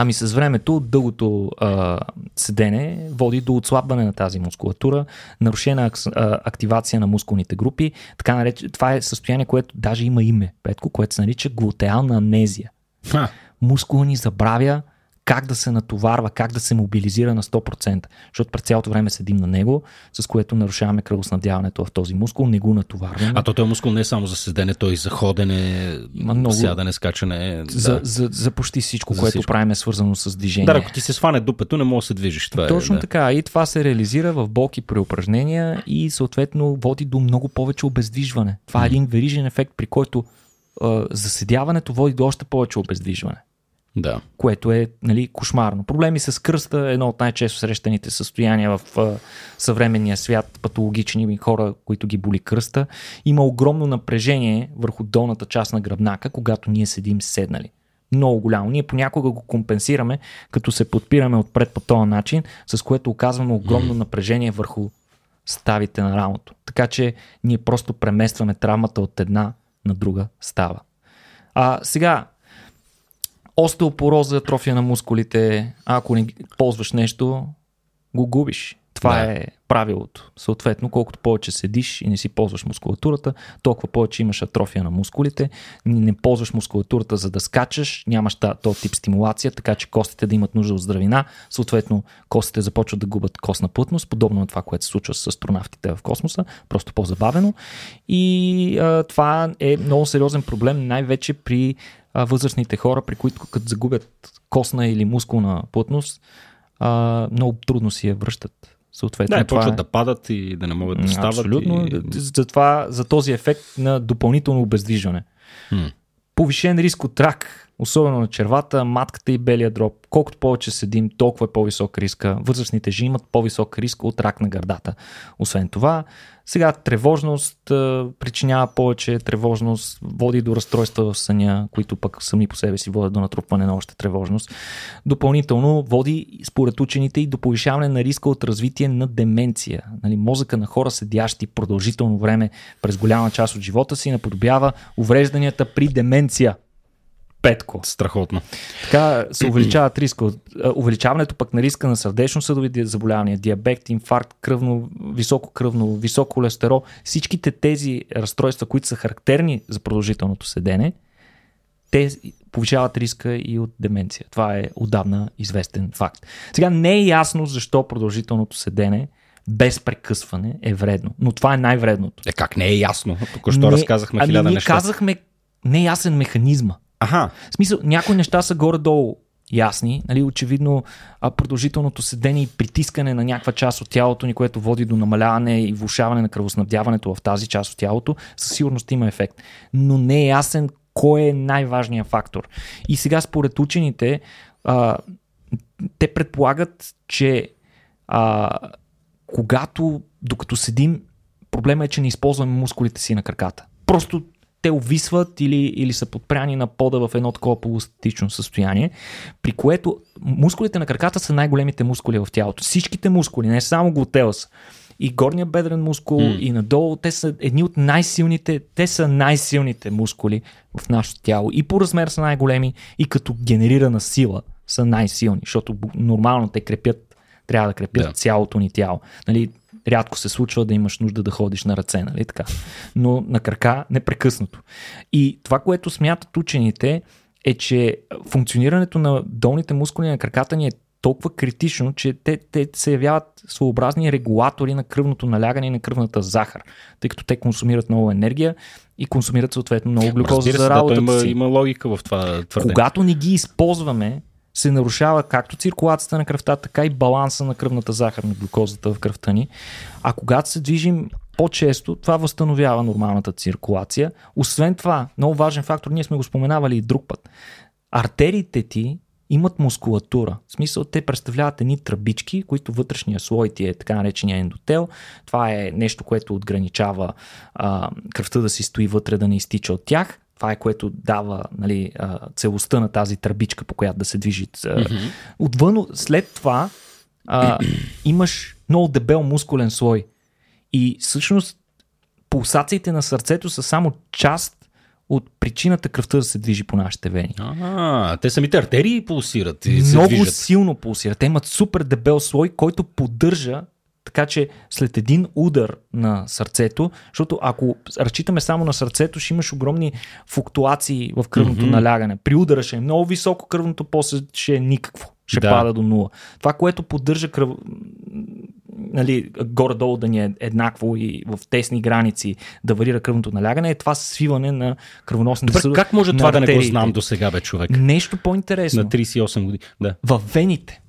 [SPEAKER 2] Ами с времето дългото а, седене води до отслабване на тази мускулатура, нарушена ак, а, активация на мускулните групи. Така нареч... Това е състояние, което даже има име, Петко, което се нарича глутеална амнезия. Ха. Мускула ни забравя как да се натоварва, как да се мобилизира на 100%, защото през цялото време седим на него, с което нарушаваме кръвоснабдяването в този мускул, не го натоварваме.
[SPEAKER 1] А то този мускул не е само за седене, той и за ходене, много... сядане, скачане.
[SPEAKER 2] За, да. за, за почти всичко, за което всичко. правим е свързано с движение.
[SPEAKER 1] Да, ако ти се сване дупето, не можеш да се движиш. Това
[SPEAKER 2] е, Точно
[SPEAKER 1] е, да.
[SPEAKER 2] така. И това се реализира в болки при упражнения и съответно води до много повече обездвижване. Това е един верижен ефект, при който заседяването води до още повече обездвижване.
[SPEAKER 1] Да.
[SPEAKER 2] Което е нали, кошмарно. Проблеми с кръста е едно от най-често срещаните състояния в а, съвременния свят, патологични хора, които ги боли кръста. Има огромно напрежение върху долната част на гръбнака, когато ние седим седнали. Много голямо. Ние понякога го компенсираме, като се подпираме отпред по този начин, с което оказваме огромно напрежение върху ставите на рамото. Така че ние просто преместваме травмата от една на друга става. А сега, остеопороза, атрофия на мускулите, ако не ползваш нещо, го губиш. Това да. е правилото. Съответно, колкото повече седиш и не си ползваш мускулатурата, толкова повече имаш атрофия на мускулите. Не ползваш мускулатурата за да скачаш, нямаш този тип стимулация, така че костите да имат нужда от здравина. Съответно, костите започват да губят костна плътност, подобно на това, което се случва с астронавтите в космоса, просто по-забавено. И а, това е много сериозен проблем, най-вече при а, възрастните хора, при които като загубят костна или мускулна плътност, а, много трудно си я връщат. Съответно,
[SPEAKER 1] да, почват е... да падат и да не могат да стават.
[SPEAKER 2] Абсолютно. И... За, това, за този ефект на допълнително обездвижване. Хм. Повишен риск от рак, особено на червата, матката и белия дроб. Колкото повече седим, толкова е по-висок риска. Възрастните жени имат по-висок риск от рак на гърдата. Освен това, сега тревожност причинява повече тревожност, води до разстройства в съня, които пък сами по себе си водят до натрупване на още тревожност. Допълнително води, според учените, и до повишаване на риска от развитие на деменция. Нали, мозъка на хора седящи продължително време през голяма част от живота си наподобява уврежданията при деменция. Петко.
[SPEAKER 1] Страхотно.
[SPEAKER 2] Така се увеличават риска. Увеличаването пък на риска на сърдечно-съдови заболявания, диабет, инфаркт, кръвно, високо кръвно, висок холестерол, всичките тези разстройства, които са характерни за продължителното седене, те повишават риска и от деменция. Това е отдавна известен факт. Сега не е ясно защо продължителното седене без прекъсване е вредно. Но това е най-вредното.
[SPEAKER 1] Е, как не е ясно? Тук що разказахме ами хиляда неща.
[SPEAKER 2] казахме неясен механизма.
[SPEAKER 1] Аха.
[SPEAKER 2] В смисъл, някои неща са горе-долу ясни. Нали, очевидно продължителното седение и притискане на някаква част от тялото ни, което води до намаляване и влушаване на кръвоснабдяването в тази част от тялото, със сигурност има ефект. Но не е ясен кой е най-важният фактор. И сега според учените, а, те предполагат, че а, когато, докато седим, проблема е, че не използваме мускулите си на краката. Просто те увисват или, или са подпряни на пода в едно такова полустатично състояние, при което мускулите на краката са най-големите мускули в тялото. Всичките мускули, не само глутеус, и горния бедрен мускул, mm. и надолу, те са едни от най-силните, те са най-силните мускули в нашето тяло. И по размер са най-големи, и като генерирана сила са най-силни, защото нормално те крепят, трябва да крепят yeah. цялото ни тяло. Нали, рядко се случва да имаш нужда да ходиш на ръце, нали така? Но на крака непрекъснато. И това, което смятат учените, е, че функционирането на долните мускули на краката ни е толкова критично, че те, те се явяват своеобразни регулатори на кръвното налягане и на кръвната захар, тъй като те консумират много енергия и консумират съответно много глюкоза за работата
[SPEAKER 1] да, има,
[SPEAKER 2] си.
[SPEAKER 1] Има логика в това твърдение.
[SPEAKER 2] Когато не ги използваме, се нарушава както циркулацията на кръвта, така и баланса на кръвната захар на глюкозата в кръвта ни. А когато се движим по-често, това възстановява нормалната циркулация. Освен това, много важен фактор, ние сме го споменавали и друг път. Артериите ти имат мускулатура. В смисъл, те представляват едни тръбички, които вътрешния слой ти е така наречения ендотел. Това е нещо, което отграничава а, кръвта да си стои вътре, да не изтича от тях. Това е което дава нали, целостта на тази тръбичка, по която да се движи. Mm-hmm. Отвън, след това а, имаш много дебел мускулен слой. И всъщност пулсациите на сърцето са само част от причината кръвта да се движи по нашите вени.
[SPEAKER 1] А, те самите артерии пулсират.
[SPEAKER 2] И Много се движат. силно пулсират. Те имат супер дебел слой, който поддържа така че след един удар на сърцето, защото ако разчитаме само на сърцето, ще имаш огромни флуктуации в кръвното mm-hmm. налягане. При удара ще е много високо кръвното, после ще е никакво. Ще да. пада до нула. Това, което поддържа кръв... нали, горе-долу да ни е еднакво и в тесни граници да варира кръвното налягане, е това свиване на кръвоносните
[SPEAKER 1] съдове. Как може това да не го знам до сега, бе, човек?
[SPEAKER 2] Нещо по-интересно.
[SPEAKER 1] На 38 години. Да.
[SPEAKER 2] В вените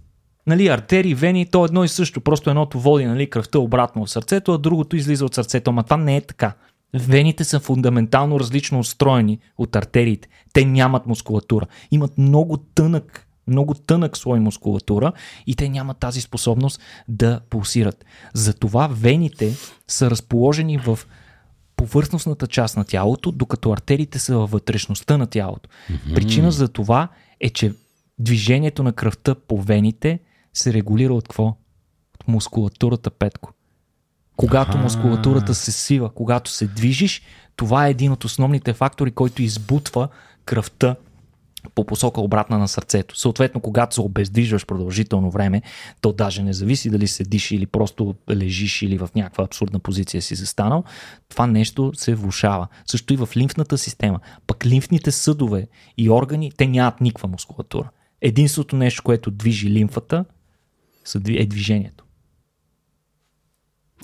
[SPEAKER 2] нали, артерии, вени, то едно и също. Просто едното води нали, кръвта обратно в сърцето, а другото излиза от сърцето. Ама това не е така. Вените са фундаментално различно устроени от артериите. Те нямат мускулатура. Имат много тънък, много тънък слой мускулатура и те нямат тази способност да пулсират. Затова вените са разположени в повърхностната част на тялото, докато артериите са във вътрешността на тялото. Mm-hmm. Причина за това е, че движението на кръвта по вените се регулира от какво? От мускулатурата, Петко. Когато А-а-а. мускулатурата се свива, когато се движиш, това е един от основните фактори, който избутва кръвта по посока обратна на сърцето. Съответно, когато се обездвижваш продължително време, то даже не зависи дали седиш или просто лежиш или в някаква абсурдна позиция си застанал, това нещо се влушава. Също и в лимфната система. Пък лимфните съдове и органи, те нямат никаква мускулатура. Единството нещо, което движи лимфата, е движението.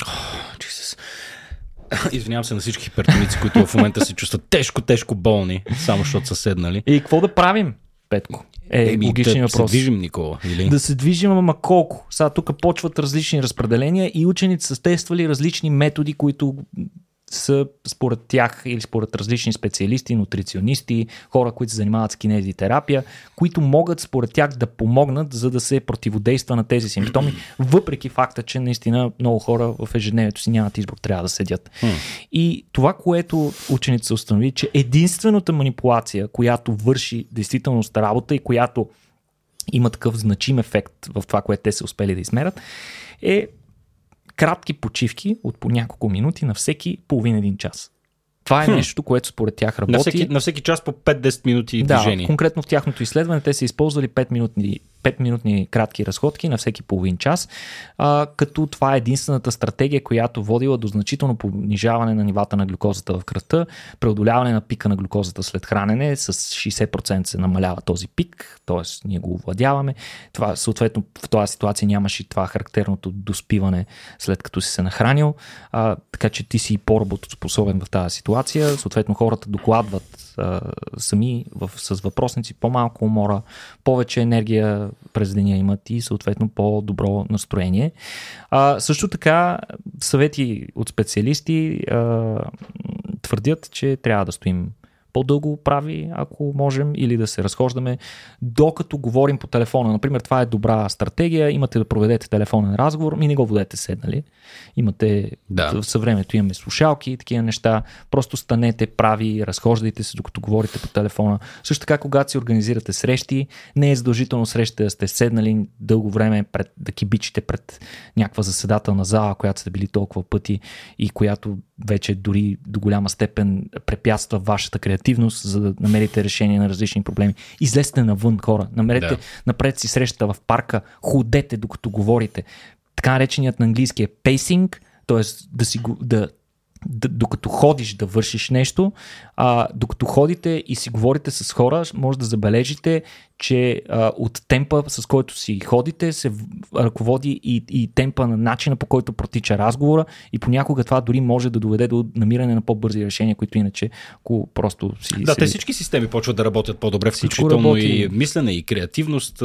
[SPEAKER 1] Oh, Извинявам се на всички хипертоници, които в момента се чувстват тежко, тежко болни, само защото са седнали.
[SPEAKER 2] И какво да правим, Петко? Е, Еми, логичен
[SPEAKER 1] да
[SPEAKER 2] въпрос.
[SPEAKER 1] се движим, Никола, или?
[SPEAKER 2] Да се движим, ама колко? Сега тук почват различни разпределения и учените са тествали различни методи, които са според тях или според различни специалисти, нутриционисти, хора, които се занимават с кинезитерапия, които могат според тях да помогнат, за да се противодейства на тези симптоми, въпреки факта, че наистина много хора в ежедневието си нямат избор, трябва да седят. И това, което учените са установили, че единствената манипулация, която върши действително работа и която има такъв значим ефект в това, което те са успели да измерят, е кратки почивки от по няколко минути на всеки половин един час. Това е хм. нещо, което според тях работи.
[SPEAKER 1] На всеки, на всеки час по 5-10 минути движение.
[SPEAKER 2] Да, конкретно в тяхното изследване те са използвали 5 минутни 5-минутни кратки разходки на всеки половин час, а, като това е единствената стратегия, която водила до значително понижаване на нивата на глюкозата в кръвта, преодоляване на пика на глюкозата след хранене, с 60% се намалява този пик, т.е. ние го овладяваме. Това, съответно, в тази ситуация нямаше и това характерното доспиване след като си се нахранил, а, така че ти си по-работоспособен в тази ситуация. Съответно, хората докладват а, сами в, с въпросници, по-малко умора, повече енергия през деня имат и съответно по-добро настроение. А, също така, съвети от специалисти а, твърдят, че трябва да стоим по-дълго прави, ако можем, или да се разхождаме, докато говорим по телефона. Например, това е добра стратегия, имате да проведете телефонен разговор, ми не го водете седнали. Имате, да. в съвремето имаме слушалки и такива неща, просто станете прави, разхождайте се, докато говорите по телефона. Също така, когато си организирате срещи, не е задължително среща да сте седнали дълго време пред, да кибичите пред някаква заседателна зала, която сте били толкова пъти и която вече дори до голяма степен препятства вашата креативност, за да намерите решение на различни проблеми. Излезте навън, хора. Намерете, да. напред си срещата в парка, ходете докато говорите. Така нареченият на английски е pacing, т.е. да, си, да да, докато ходиш да вършиш нещо, а, докато ходите и си говорите с хора, може да забележите, че а, от темпа, с който си ходите, се ръководи и, и темпа на начина по който протича разговора и понякога това дори може да доведе до намиране на по-бързи решения, които иначе ако просто си...
[SPEAKER 1] Да, се... те всички системи почват да работят по-добре, включително работи... и мислене, и креативност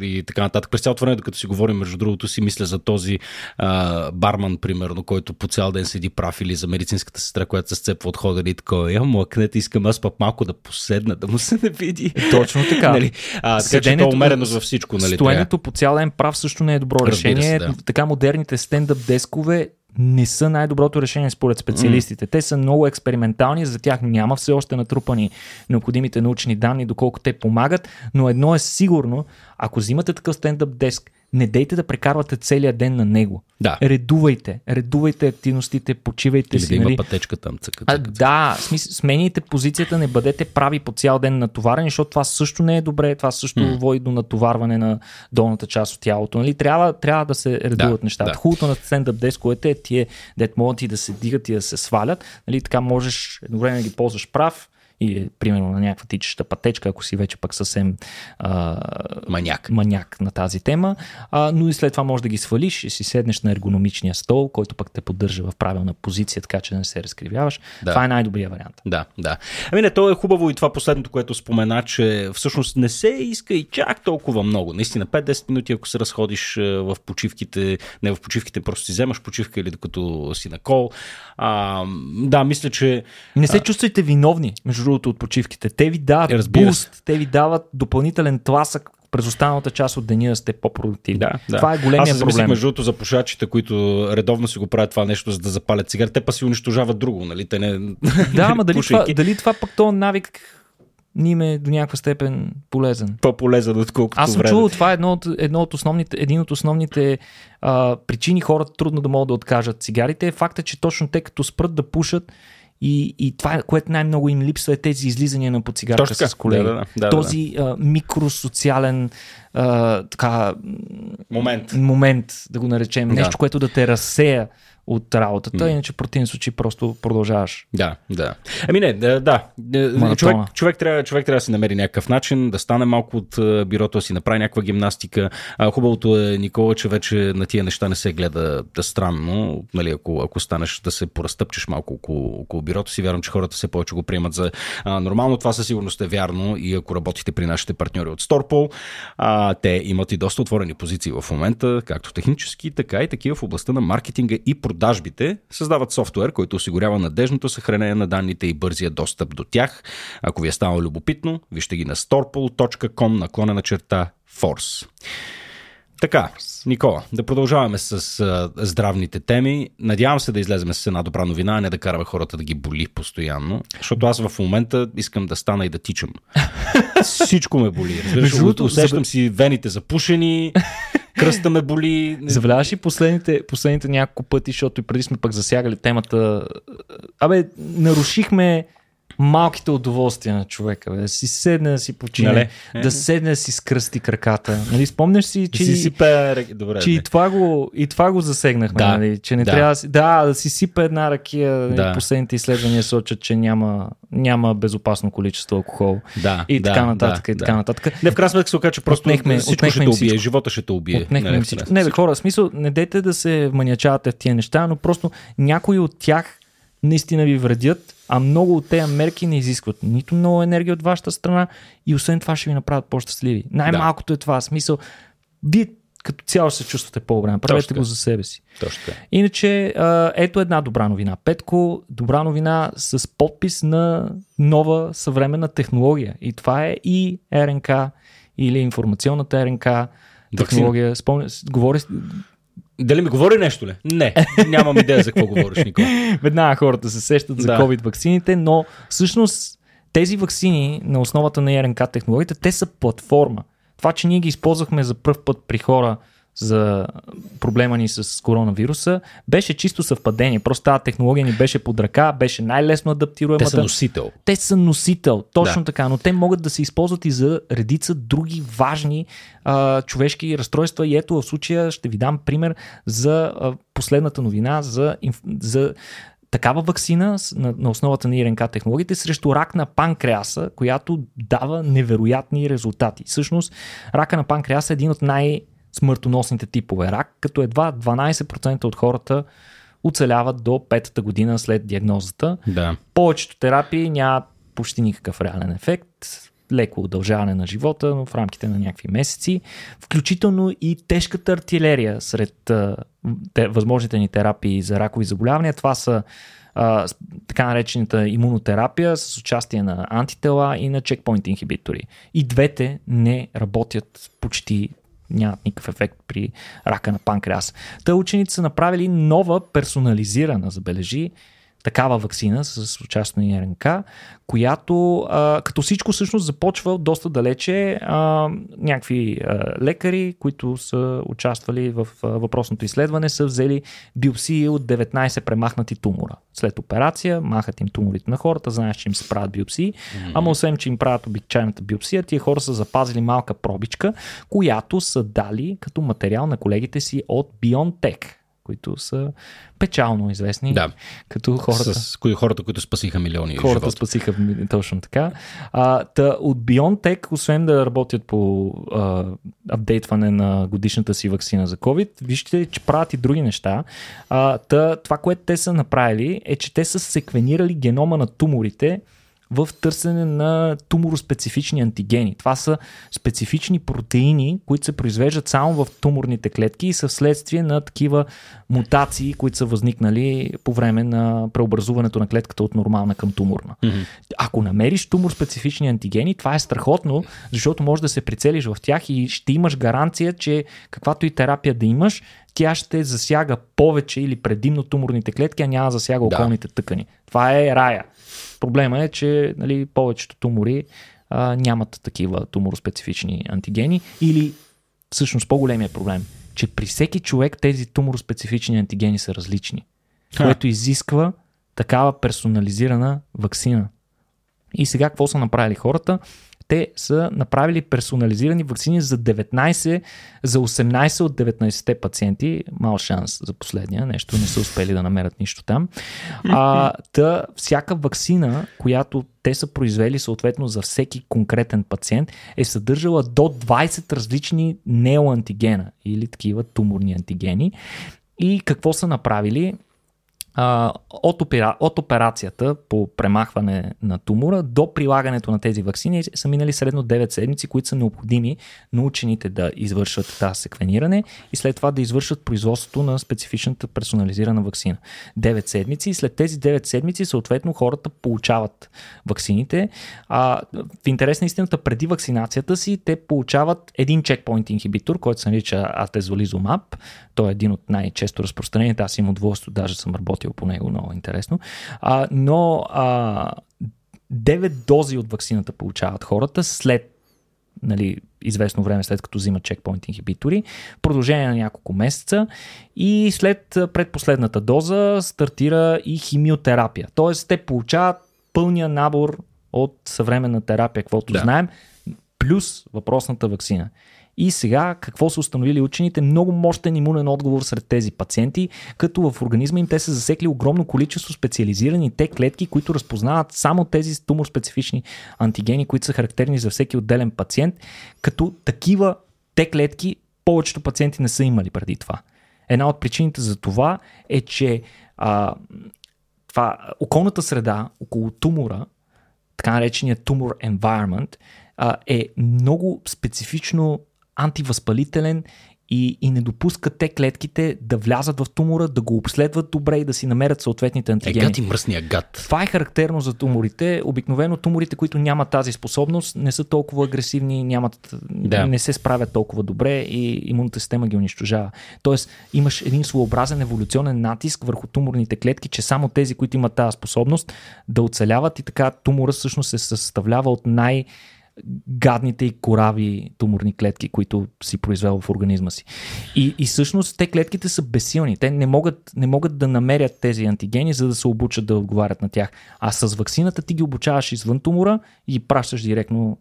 [SPEAKER 1] и така нататък. През цялото време, докато си говорим, между другото, си мисля за този а, барман, примерно, който по цял ден седи прав или за медицинската сестра, която се сцепва от хода и такова. Я млъкнете, искам аз пък малко да поседна, да му се не види.
[SPEAKER 2] Точно така. нали?
[SPEAKER 1] А, така че то умереност във всичко. Нали,
[SPEAKER 2] стоенето по цял ден прав също не е добро Разбира решение. Се, да. Така модерните стендъп дескове не са най-доброто решение според специалистите. Mm. Те са много експериментални, за тях няма все още натрупани необходимите научни данни, доколко те помагат, но едно е сигурно, ако взимате такъв стендъп деск не дейте да прекарвате целия ден на него.
[SPEAKER 1] Да.
[SPEAKER 2] Редувайте, редувайте активностите, почивайте
[SPEAKER 1] Или
[SPEAKER 2] си.
[SPEAKER 1] Да има
[SPEAKER 2] нали?
[SPEAKER 1] пътечка там. Цъка,
[SPEAKER 2] цъка, цъка. Да, смис... сменяйте позицията, не бъдете прави по цял ден натоварени, защото това също не е добре, това също mm. води до натоварване на долната част от тялото. Нали? Трябва, трябва да се редуват да, нещата. Да. Хубавото на стендъп десковете е тие, дет могат и да се дигат и да се свалят. Нали? Така можеш едновременно да ги ползваш прав, и примерно на някаква тичаща пътечка, ако си вече пък съвсем а,
[SPEAKER 1] маняк.
[SPEAKER 2] маняк на тази тема, а, но и след това можеш да ги свалиш и си седнеш на ергономичния стол, който пък те поддържа в правилна позиция, така че да не се разкривяваш. Да. Това е най-добрият вариант.
[SPEAKER 1] Да, да. Ами не, то е хубаво и това последното, което спомена, че всъщност не се иска и чак толкова много. Наистина 5-10 минути, ако се разходиш в почивките, не в почивките, просто си вземаш почивка или докато си на кол. А, да, мисля, че...
[SPEAKER 2] Не се чувствайте виновни. Между другото, от почивките. Те ви дават е, буст, те ви дават допълнителен тласък през останалата част от деня да сте по-продуктивни.
[SPEAKER 1] Да, да.
[SPEAKER 2] Това е големия
[SPEAKER 1] Аз
[SPEAKER 2] проблем.
[SPEAKER 1] между другото за пушачите, които редовно си го правят това нещо, за да запалят цигари, те па си унищожават друго, нали? Те не...
[SPEAKER 2] Да, ама дали това, дали това пък то навик ни е до някаква степен полезен.
[SPEAKER 1] По-полезен, отколкото
[SPEAKER 2] Аз съм чувал, това е едно от, едно от основните, един от основните а, причини хората трудно да могат да откажат цигарите е факта, че точно те като спрат да пушат, и, и това, което най-много им липсва е тези излизания на подцигарка с колеги. Да, да, да, този да, микросоциален а, така,
[SPEAKER 1] момент.
[SPEAKER 2] момент, да го наречем, да. нещо, което да те разсея от работата, mm. иначе в противен случай просто продължаваш.
[SPEAKER 1] Да, да. Ами не, да, да. Човек, човек, трябва, човек трябва да си намери някакъв начин, да стане малко от бюрото, да си направи някаква гимнастика. А, хубавото е, Никола, че вече на тия неща не се гледа да странно. Нали, ако, ако станеш да се поразтъпчеш малко около, около бюрото си, вярвам, че хората все повече го приемат за а, нормално. Това със сигурност е вярно и ако работите при нашите партньори от Storpol, а, те имат и доста отворени позиции в момента, както технически, така и такива в областта на маркетинга и продажа продажбите създават софтуер, който осигурява надежното съхранение на данните и бързия достъп до тях. Ако ви е станало любопитно, вижте ги на storpool.com наклонена черта Force. Така, Никола, да продължаваме с а, здравните теми. Надявам се да излезем с една добра новина, а не да караме хората да ги боли постоянно. Защото аз в момента искам да стана и да тичам. Всичко ме боли. Разбираш, усещам си вените запушени, кръста ме боли.
[SPEAKER 2] Забеляваш ли последните, последните няколко пъти, защото и преди сме пък засягали темата. Абе, нарушихме малките удоволствия на човека. Бе. Да си седне да си почине, нали? да седне да си скръсти краката. Нали, спомняш си, че,
[SPEAKER 1] си сипе... Добре,
[SPEAKER 2] че и, това го, и това го засегнахме. Да, нали, че не да. трябва да, си, да, да си сипе една ракия. Нали, да. Последните изследвания сочат, че няма, няма безопасно количество алкохол.
[SPEAKER 1] Да,
[SPEAKER 2] и
[SPEAKER 1] да,
[SPEAKER 2] така нататък.
[SPEAKER 1] Да,
[SPEAKER 2] и така
[SPEAKER 1] да.
[SPEAKER 2] нататък.
[SPEAKER 1] Не, в крайна сметка се окаже, че просто отнехме, всичко ще те убие, всичко. живота ще те убие.
[SPEAKER 2] Отнехме не, всичко. Не, бе, хора, в смисъл, не дейте да се вманячавате в тия неща, но просто някои от тях наистина ви вредят, а много от тези мерки не изискват нито много енергия от вашата страна и освен това ще ви направят по-щастливи. Най-малкото е това. Смисъл, вие като цяло се чувствате по-добре. Направете го за себе си.
[SPEAKER 1] Точно.
[SPEAKER 2] Иначе, ето една добра новина. Петко, добра новина с подпис на нова съвременна технология. И това е и РНК или информационната РНК технология. Спомня, говори,
[SPEAKER 1] дали ми говори нещо ли? Не, нямам идея за какво говориш, Никола.
[SPEAKER 2] Веднага хората се сещат за да. COVID ваксините, но всъщност тези ваксини на основата на РНК технологията, те са платформа. Това, че ние ги използвахме за първ път при хора за проблема ни с коронавируса, беше чисто съвпадение. Просто тази технология ни беше под ръка, беше най-лесно адаптируемата.
[SPEAKER 1] Те са носител.
[SPEAKER 2] Те са носител, точно да. така, но те могат да се използват и за редица други важни а, човешки разстройства. И ето в случая ще ви дам пример за а, последната новина за, за такава вакцина на, на основата на РНК технологиите срещу рак на панкреаса, която дава невероятни резултати. Всъщност, рака на панкреаса е един от най- смъртоносните типове рак, като едва 12% от хората оцеляват до петата година след диагнозата.
[SPEAKER 1] Да.
[SPEAKER 2] Повечето терапии нямат почти никакъв реален ефект, леко удължаване на живота, но в рамките на някакви месеци, включително и тежката артилерия сред те, възможните ни терапии за ракови заболявания. Това са а, така наречената имунотерапия с участие на антитела и на чекпоинт инхибитори. И двете не работят почти нямат никакъв ефект при рака на панкреас. Та ученици са направили нова персонализирана, забележи, такава вакцина с участие РНК, която а, като всичко всъщност започва доста далече. А, някакви а, лекари, които са участвали в а, въпросното изследване, са взели биопсии от 19 премахнати тумора. След операция махат им туморите на хората, знаеш, че им се правят биопсии, mm-hmm. ама освен, че им правят обичайната биопсия, тия хора са запазили малка пробичка, която са дали като материал на колегите си от BioNTech които са печално известни.
[SPEAKER 1] Да.
[SPEAKER 2] Като хората.
[SPEAKER 1] С кои хората, които спасиха милиони.
[SPEAKER 2] Хората
[SPEAKER 1] живот.
[SPEAKER 2] спасиха точно така. А, та, от BioNTech, освен да работят по а, апдейтване на годишната си вакцина за COVID, вижте, че правят и други неща. А, та, това, което те са направили, е, че те са секвенирали генома на туморите в търсене на тумороспецифични антигени. Това са специфични протеини, които се произвеждат само в туморните клетки и са вследствие на такива мутации, които са възникнали по време на преобразуването на клетката от нормална към туморна. Mm-hmm. Ако намериш тумор-специфични антигени, това е страхотно, защото можеш да се прицелиш в тях и ще имаш гаранция, че каквато и терапия да имаш, тя ще засяга повече или предимно туморните клетки, а няма засяга околните да. тъкани. Това е рая. Проблема е, че нали, повечето тумори а, нямат такива тумороспецифични антигени или всъщност по-големия проблем, че при всеки човек тези тумороспецифични антигени са различни, Ха. което изисква такава персонализирана вакцина. И сега какво са направили хората? Те са направили персонализирани вакцини за 19, за 18 от 19-те пациенти. Мал шанс за последния, нещо не са успели да намерят нищо там. А, та, всяка вакцина, която те са произвели съответно за всеки конкретен пациент, е съдържала до 20 различни неоантигена или такива туморни антигени. И какво са направили? От, опера, от операцията по премахване на тумора до прилагането на тези вакцини са минали средно 9 седмици, които са необходими на учените да извършат това секвениране и след това да извършат производството на специфичната персонализирана вакцина. 9 седмици и след тези 9 седмици съответно хората получават вакцините. А, в интерес на истината, преди вакцинацията си те получават един чекпоинт инхибитор, който се нарича атезолизумаб. Той е един от най-често разпространените. Аз имам удоволствие, даже съм работил по него, много интересно. А, но а, 9 дози от вакцината получават хората след нали, известно време след като взимат чекпоинт инхибитори, продължение на няколко месеца и след предпоследната доза стартира и химиотерапия. Тоест те получават пълния набор от съвременна терапия, каквото да. знаем, плюс въпросната вакцина. И сега какво са установили учените? Много мощен имунен отговор сред тези пациенти, като в организма им те са засекли огромно количество специализирани те клетки, които разпознават само тези тумор-специфични антигени, които са характерни за всеки отделен пациент, като такива те клетки повечето пациенти не са имали преди това. Една от причините за това е, че а, това, околната среда около тумора, така наречения тумор environment, а, е много специфично антивъзпалителен и, и не допускат те клетките да влязат в тумора, да го обследват добре и да си намерят съответните антигени.
[SPEAKER 1] Е, гад и мръсния гад.
[SPEAKER 2] Това е характерно за туморите. Обикновено туморите, които нямат тази способност, не са толкова агресивни, нямат, да. не се справят толкова добре и имунната система ги унищожава. Тоест, имаш един своеобразен еволюционен натиск върху туморните клетки, че само тези, които имат тази способност да оцеляват и така тумора всъщност се съставлява от най- гадните и корави туморни клетки, които си произвел в организма си. И, и всъщност те клетките са безсилни. Те не могат, не могат да намерят тези антигени, за да се обучат да отговарят на тях. А с вакцината ти ги обучаваш извън тумора и пращаш директно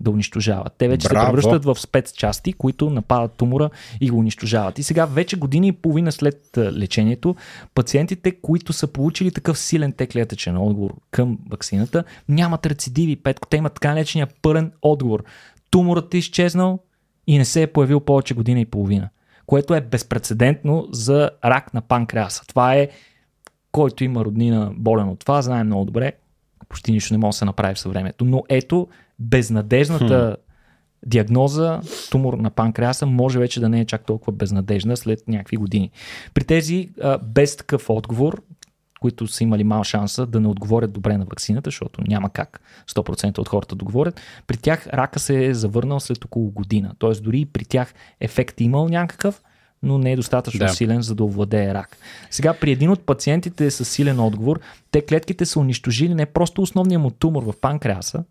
[SPEAKER 2] да унищожават. Те вече Браво. се превръщат в спецчасти, които нападат тумора и го унищожават. И сега вече години и половина след лечението, пациентите, които са получили такъв силен теклетъчен отговор към вакцината, нямат рецидиви. Петко, те имат така наречения пълен отговор. Туморът е изчезнал и не се е появил повече година и половина, което е безпредседентно за рак на панкреаса. Това е който има роднина болен от това, знае много добре, почти нищо не може да се направи в съвремето. Но ето, безнадежната хм. диагноза, тумор на панкреаса, може вече да не е чак толкова безнадежна след някакви години. При тези а, без такъв отговор, които са имали мал шанса да не отговорят добре на вакцината, защото няма как 100% от хората да отговорят, при тях рака се е завърнал след около година. Тоест дори при тях ефект е имал някакъв, но не е достатъчно да. силен, за да овладее рак. Сега при един от пациентите с силен отговор, те клетките са унищожили не просто основния му тумор в панкреаса,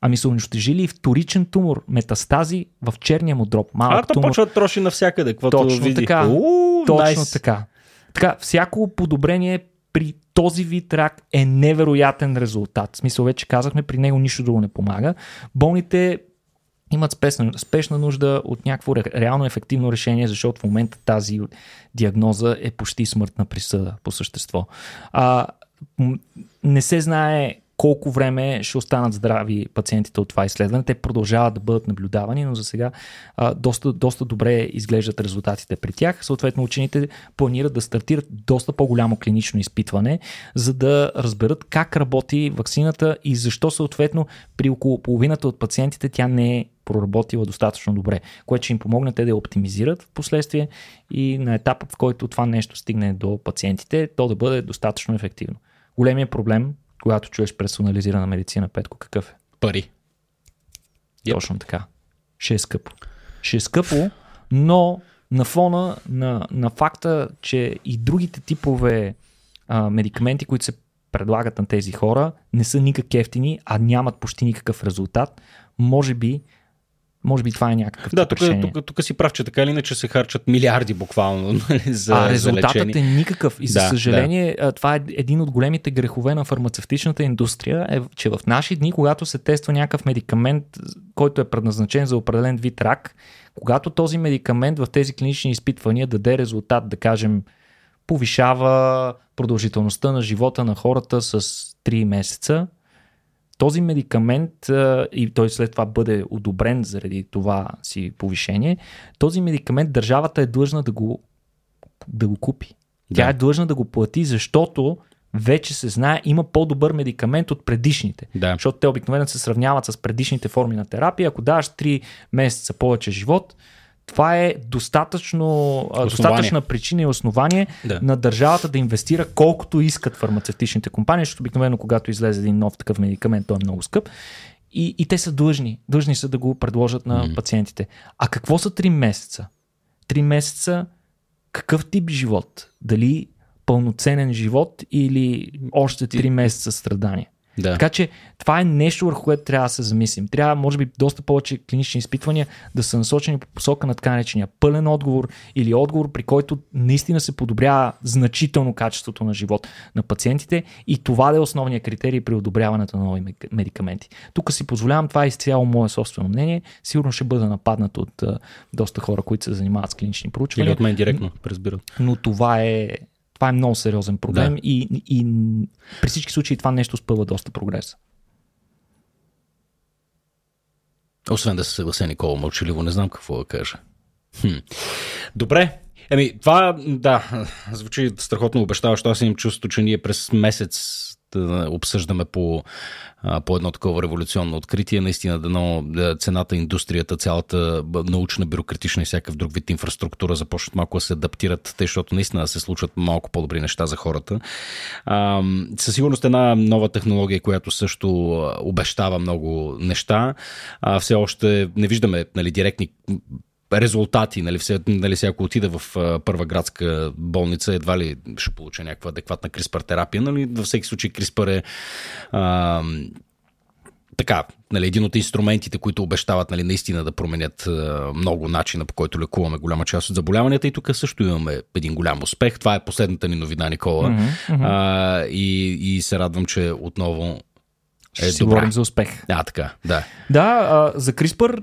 [SPEAKER 2] ами са унищожили и вторичен тумор, метастази в черния му дроб. Малък
[SPEAKER 1] а, то
[SPEAKER 2] тумор.
[SPEAKER 1] почва да троши навсякъде, каквото
[SPEAKER 2] Точно
[SPEAKER 1] види.
[SPEAKER 2] така.
[SPEAKER 1] Уу,
[SPEAKER 2] Точно
[SPEAKER 1] nice.
[SPEAKER 2] така. Така, всяко подобрение при този вид рак е невероятен резултат. В смисъл вече казахме, при него нищо друго не помага. Болните имат спешна, спешна нужда от някакво реално ефективно решение, защото в момента тази диагноза е почти смъртна присъда по същество. А, не се знае колко време ще останат здрави пациентите от това изследване. Те продължават да бъдат наблюдавани, но за сега а, доста, доста добре изглеждат резултатите при тях. Съответно, учените планират да стартират доста по-голямо клинично изпитване, за да разберат как работи вакцината и защо съответно при около половината от пациентите тя не е проработила достатъчно добре, което ще им помогне те да я оптимизират в последствие и на етапа, в който това нещо стигне до пациентите, то да бъде достатъчно ефективно. Големия проблем когато чуеш персонализирана медицина, Петко, какъв е?
[SPEAKER 1] Пари.
[SPEAKER 2] Точно така. Ще е скъпо. Ще е скъпо, но на фона на, на факта, че и другите типове а, медикаменти, които се предлагат на тези хора, не са никак ефтини, а нямат почти никакъв резултат, може би може би това е някакъв
[SPEAKER 1] Да, тук, тук, тук си прав, че така или иначе се харчат милиарди буквално нали, за
[SPEAKER 2] А резултатът
[SPEAKER 1] за
[SPEAKER 2] е никакъв. И за да, съжаление, да. това е един от големите грехове на фармацевтичната индустрия, е, че в наши дни, когато се тества някакъв медикамент, който е предназначен за определен вид рак, когато този медикамент в тези клинични изпитвания даде резултат, да кажем, повишава продължителността на живота на хората с 3 месеца, този медикамент и той след това бъде одобрен заради това си повишение, този медикамент държавата е длъжна да го, да го купи. Тя да. е длъжна да го плати, защото вече се знае, има по-добър медикамент от предишните.
[SPEAKER 1] Да.
[SPEAKER 2] Защото те обикновено се сравняват с предишните форми на терапия. Ако даваш 3 месеца повече живот, това е достатъчно, основание. достатъчна причина и основание да. на държавата да инвестира колкото искат фармацевтичните компании, защото обикновено когато излезе един нов такъв медикамент, той е много скъп. И, и те са длъжни. Длъжни са да го предложат на mm. пациентите. А какво са 3 месеца? 3 месеца какъв тип живот? Дали пълноценен живот или още 3 месеца страдания?
[SPEAKER 1] Да.
[SPEAKER 2] Така че това е нещо, върху което трябва да се замислим. Трябва, може би, доста повече клинични изпитвания да са насочени по посока на така наречения пълен отговор или отговор, при който наистина се подобрява значително качеството на живот на пациентите и това да е основният критерий при одобряването на нови медикаменти. Тук си позволявам, това е изцяло мое собствено мнение. Сигурно ще бъда нападнат от а, доста хора, които се занимават с клинични проучвания.
[SPEAKER 1] Или от мен директно, разбирам.
[SPEAKER 2] Но това е това е много сериозен проблем да. и, и при всички случаи това нещо спъва доста прогрес.
[SPEAKER 1] Освен да се съглася Никола мълчаливо, не знам какво да кажа. Хм. Добре, Еми, това, да, звучи страхотно обещаващо. Аз имам чувство, че ние през месец да обсъждаме по, по едно такова революционно откритие. Наистина, дано да цената, индустрията, цялата научна, бюрократична и всякакъв друг вид инфраструктура започнат малко да се адаптират, тъй, защото наистина да се случват малко по-добри неща за хората. Със сигурност една нова технология, която също обещава много неща. А, все още не виждаме нали, директни резултати, нали, все, нали, сега ако отида в а, първа градска болница, едва ли ще получа някаква адекватна CRISPR терапия, нали, във всеки случай CRISPR е а, така, нали, един от инструментите, които обещават нали, наистина да променят а, много начина по който лекуваме голяма част от заболяванията и тук също имаме един голям успех. Това е последната ни новина, Никола. Mm-hmm. А, и, и се радвам, че отново
[SPEAKER 2] е Ще си говорим за успех.
[SPEAKER 1] А, така, да.
[SPEAKER 2] Да, а, за CRISPR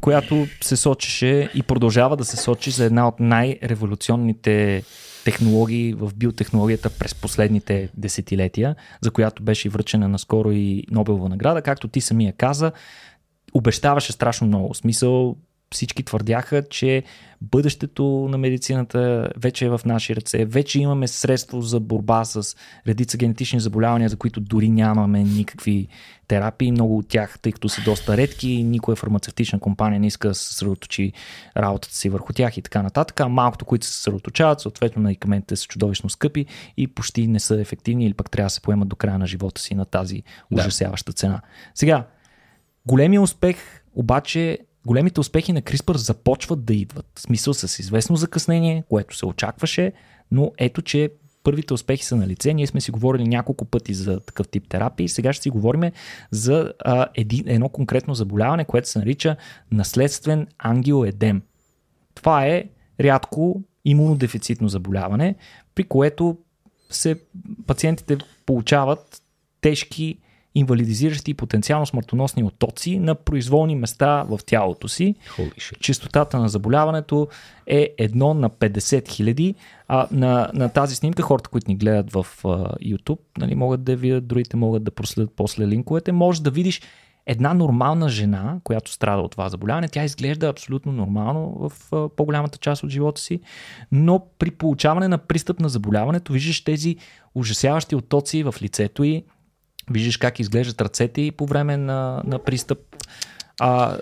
[SPEAKER 2] която се сочеше и продължава да се сочи за една от най-революционните технологии в биотехнологията през последните десетилетия, за която беше връчена наскоро и Нобелова награда. Както ти самия каза, обещаваше страшно много. Смисъл, всички твърдяха, че бъдещето на медицината вече е в наши ръце. Вече имаме средство за борба с редица генетични заболявания, за които дори нямаме никакви терапии. Много от тях, тъй като са доста редки, никоя фармацевтична компания не иска да се съсредоточи работата си върху тях и така нататък. А малкото, които се съсредоточават, съответно медикаментите са чудовищно скъпи и почти не са ефективни или пък трябва да се поемат до края на живота си на тази ужасяваща цена. Сега, големия успех обаче големите успехи на CRISPR започват да идват. В смисъл с известно закъснение, което се очакваше, но ето, че първите успехи са на лице. Ние сме си говорили няколко пъти за такъв тип терапии. Сега ще си говорим за а, един, едно конкретно заболяване, което се нарича наследствен ангиоедем. Това е рядко имунодефицитно заболяване, при което се, пациентите получават тежки инвалидизиращи и потенциално смъртоносни отоци на произволни места в тялото си. Чистотата на заболяването е едно на 50 хиляди. А на, на тази снимка хората, които ни гледат в uh, YouTube, нали, могат да видят, другите могат да проследят после линковете. Може да видиш една нормална жена, която страда от това заболяване, тя изглежда абсолютно нормално в по-голямата част от живота си, но при получаване на пристъп на заболяването виждаш тези ужасяващи оттоци в лицето и Виждаш как изглеждат ръцете и по време на, на пристъп. А,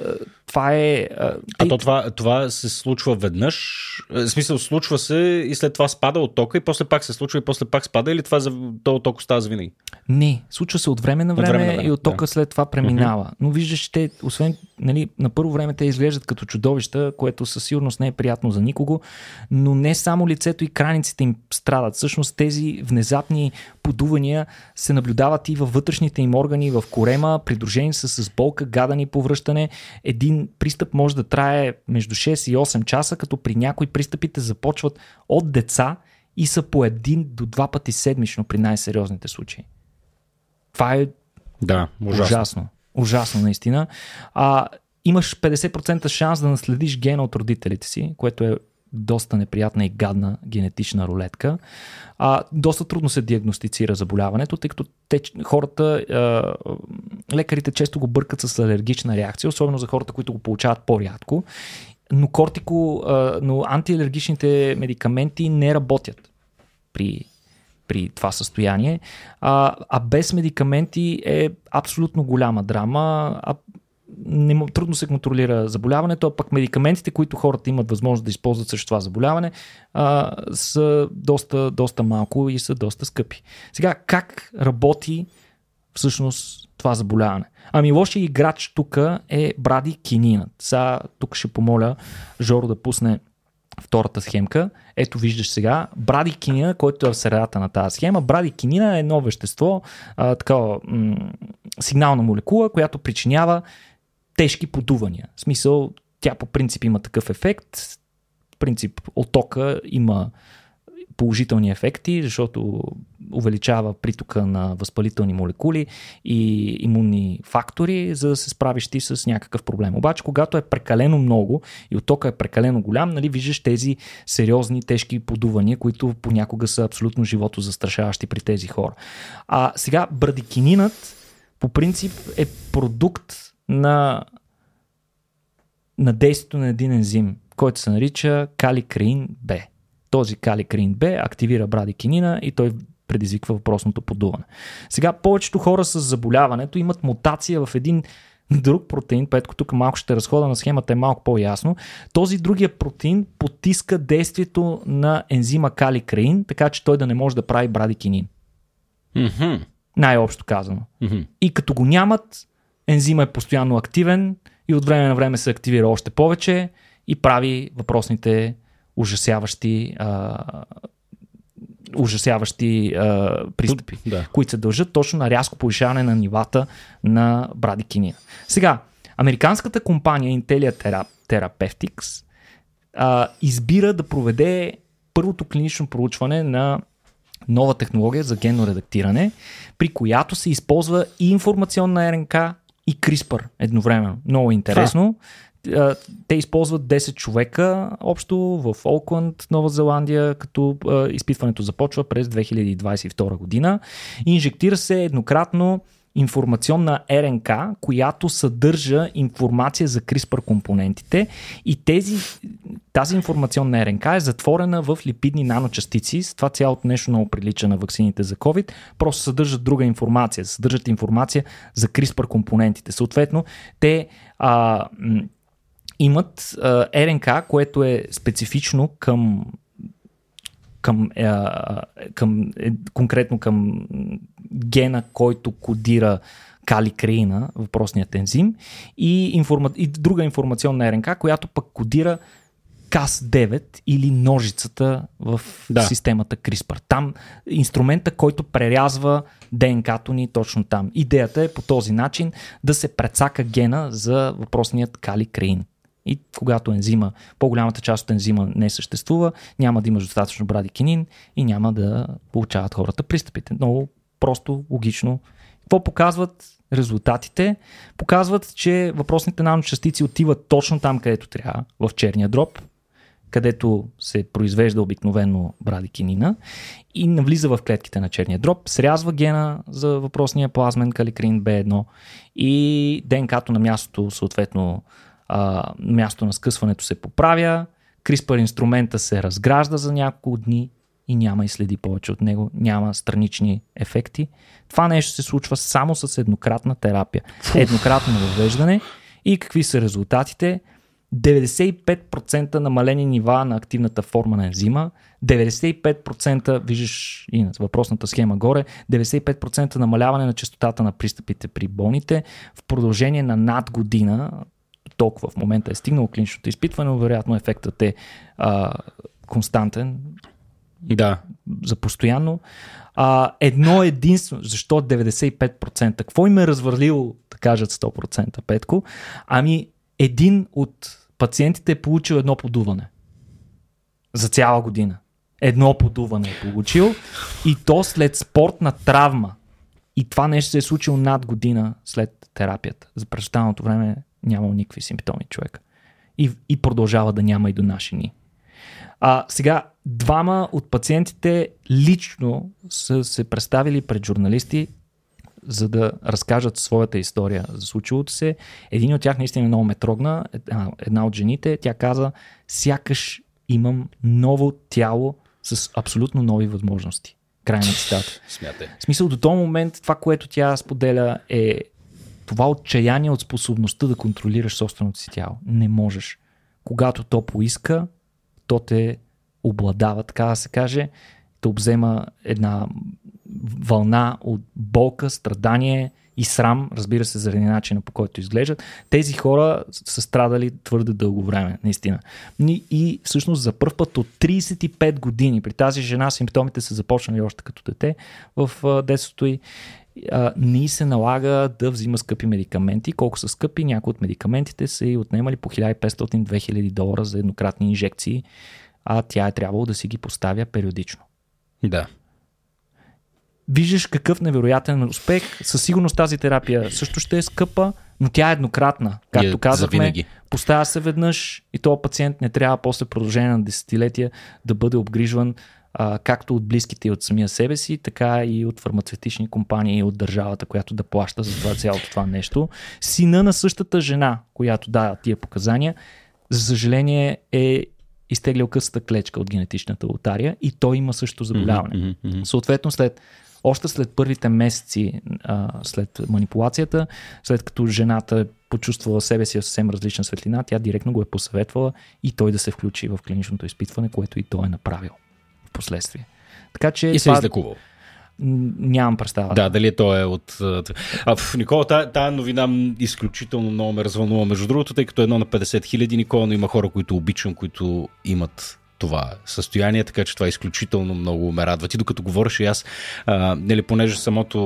[SPEAKER 2] това е.
[SPEAKER 1] А, а то това, това се случва веднъж. Е, в смисъл, случва се и след това спада от тока и после пак се случва и после пак спада или това то от тока става за винаги?
[SPEAKER 2] Не, случва се от време на време, от време, на време и от тока да. след това преминава. Mm-hmm. Но виждаш, те, освен нали, на първо време те изглеждат като чудовища, което със сигурност не е приятно за никого, но не само лицето и краниците им страдат. Всъщност тези внезапни подувания се наблюдават и във вътрешните им органи, в корема, придружени са с болка, гадани повръщане. Един пристъп може да трае между 6 и 8 часа, като при някои пристъпите започват от деца и са по един до два пъти седмично при най-сериозните случаи. Това е
[SPEAKER 1] да, ужасно.
[SPEAKER 2] ужасно. Ужасно, наистина. А, имаш 50% шанс да наследиш гена от родителите си, което е доста неприятна и гадна генетична рулетка. А, доста трудно се диагностицира заболяването, тъй като те, хората, а, лекарите често го бъркат с алергична реакция, особено за хората, които го получават по-рядко. Но кортико, а, но антиалергичните медикаменти не работят при при това състояние. А, а без медикаменти е абсолютно голяма драма. А не, трудно се контролира заболяването, а пък медикаментите, които хората имат възможност да използват срещу това заболяване, а, са доста, доста малко и са доста скъпи. Сега, как работи всъщност това заболяване? Ами лошия играч тук е Бради Кининът. Сега тук ще помоля Жоро да пусне втората схемка. Ето виждаш сега брадикинина, който е в средата на тази схема. Брадикинина е едно вещество, а, такава м- сигнална молекула, която причинява тежки подувания. В смисъл, тя по принцип има такъв ефект. В принцип, отока има положителни ефекти, защото увеличава притока на възпалителни молекули и имунни фактори, за да се справиш ти с някакъв проблем. Обаче, когато е прекалено много и оттока е прекалено голям, нали, виждаш тези сериозни, тежки подувания, които понякога са абсолютно живото застрашаващи при тези хора. А сега брадикининът по принцип е продукт на, на действието на един ензим, който се нарича каликреин Б. Този каликреин Б активира брадикинина и той предизвиква въпросното подуване. Сега повечето хора с заболяването имат мутация в един друг протеин, петко тук малко ще разхода на схемата е малко по-ясно. Този другия протеин потиска действието на ензима каликреин, така че той да не може да прави брадикинин.
[SPEAKER 1] Mm-hmm.
[SPEAKER 2] Най-общо казано. Mm-hmm. И като го нямат, ензима е постоянно активен и от време на време се активира още повече и прави въпросните ужасяващи а, ужасяващи а, пристъпи, да. които се дължат точно на рязко повишаване на нивата на брадикинина. Сега, американската компания Intellia Therapeutics а, избира да проведе първото клинично проучване на нова технология за генно редактиране, при която се използва и информационна РНК, и CRISPR едновременно. Много интересно. Те използват 10 човека общо в Олкланд, Нова Зеландия, като изпитването започва през 2022 година. Инжектира се еднократно информационна РНК, която съдържа информация за CRISPR компонентите и тези, тази информационна РНК е затворена в липидни наночастици. С това цялото нещо много прилича на ваксините за COVID. Просто съдържат друга информация. Съдържат информация за CRISPR компонентите. Съответно, те а, имат а, РНК, което е специфично към към, е, към, е, конкретно към гена, който кодира каликреина, въпросният ензим, и, информа... и друга информационна РНК, която пък кодира Cas9 или ножицата в да. системата CRISPR. Там инструмента, който прерязва ДНК-то ни точно там. Идеята е по този начин да се прецака гена за въпросният каликреин. И когато ензима, по-голямата част от ензима не съществува, няма да имаш достатъчно брадикинин и няма да получават хората пристъпите. Много просто, логично. Какво показват резултатите? Показват, че въпросните наночастици отиват точно там, където трябва, в черния дроб, където се произвежда обикновено брадикинина и навлиза в клетките на черния дроб, срязва гена за въпросния плазмен каликрин B1 и ДНК-то на мястото съответно а, място на скъсването се поправя, CRISPR инструмента се разгражда за няколко дни и няма и следи повече от него, няма странични ефекти. Това нещо се случва само с еднократна терапия. Еднократно въвеждане и какви са резултатите? 95% намалени нива на активната форма на ензима, 95%, виждаш и на въпросната схема горе, 95% намаляване на частотата на пристъпите при болните в продължение на над година, толкова в момента е стигнало клиничното изпитване, но вероятно ефектът е а, константен.
[SPEAKER 1] Да.
[SPEAKER 2] За постоянно. А, едно единствено, защо 95%? Какво им е развърлило, да кажат 100% Петко? Ами един от пациентите е получил едно подуване. За цяла година. Едно подуване е получил и то след спортна травма. И това нещо се е случило над година след терапията. За през време нямал никакви симптоми човек. И, и продължава да няма и до наши ни. А, сега, двама от пациентите лично са се представили пред журналисти, за да разкажат своята история за случилото се. Един от тях наистина много ме трогна. Една, една от жените, тя каза, сякаш имам ново тяло с абсолютно нови възможности. Край на цитата.
[SPEAKER 1] Смятай.
[SPEAKER 2] В смисъл до този момент това, което тя споделя е това отчаяние от способността да контролираш собственото си тяло. Не можеш. Когато то поиска, то те обладава, така да се каже, те обзема една вълна от болка, страдание и срам, разбира се, заради начина по който изглеждат. Тези хора са страдали твърде дълго време, наистина. И всъщност за първ път от 35 години при тази жена симптомите са започнали още като дете в детството и а, не се налага да взима скъпи медикаменти. Колко са скъпи? Някои от медикаментите са и отнемали по 1500-2000 долара за еднократни инжекции, а тя е трябвало да си ги поставя периодично.
[SPEAKER 1] Да.
[SPEAKER 2] Виждаш какъв невероятен успех. Със сигурност тази терапия също ще е скъпа, но тя е еднократна. Както е, казахме, поставя се веднъж и този пациент не трябва после продължение на десетилетия да бъде обгрижван а, както от близките и от самия себе си, така и от фармацевтични компании и от държавата, която да плаща за това цялото това нещо. Сина на същата жена, която дава тия показания, за съжаление е изтеглял късата клечка от генетичната лотария и той има също заболяване. Mm-hmm, mm-hmm. Съответно, след още след първите месеци а, след манипулацията, след като жената е почувствала себе си в съвсем различна светлина, тя директно го е посъветвала и той да се включи в клиничното изпитване, което и той е направил последствие. Така че.
[SPEAKER 1] И се това... излекувал.
[SPEAKER 2] Нямам представа.
[SPEAKER 1] Да, дали то е от... А, в Никола, тая, тая новина изключително много ме развълнува. Между другото, тъй като е едно на 50 хиляди, Никола, но има хора, които обичам, които имат това състояние, така че това изключително много ме радва. Ти докато говориш и аз, а, нали, понеже самото...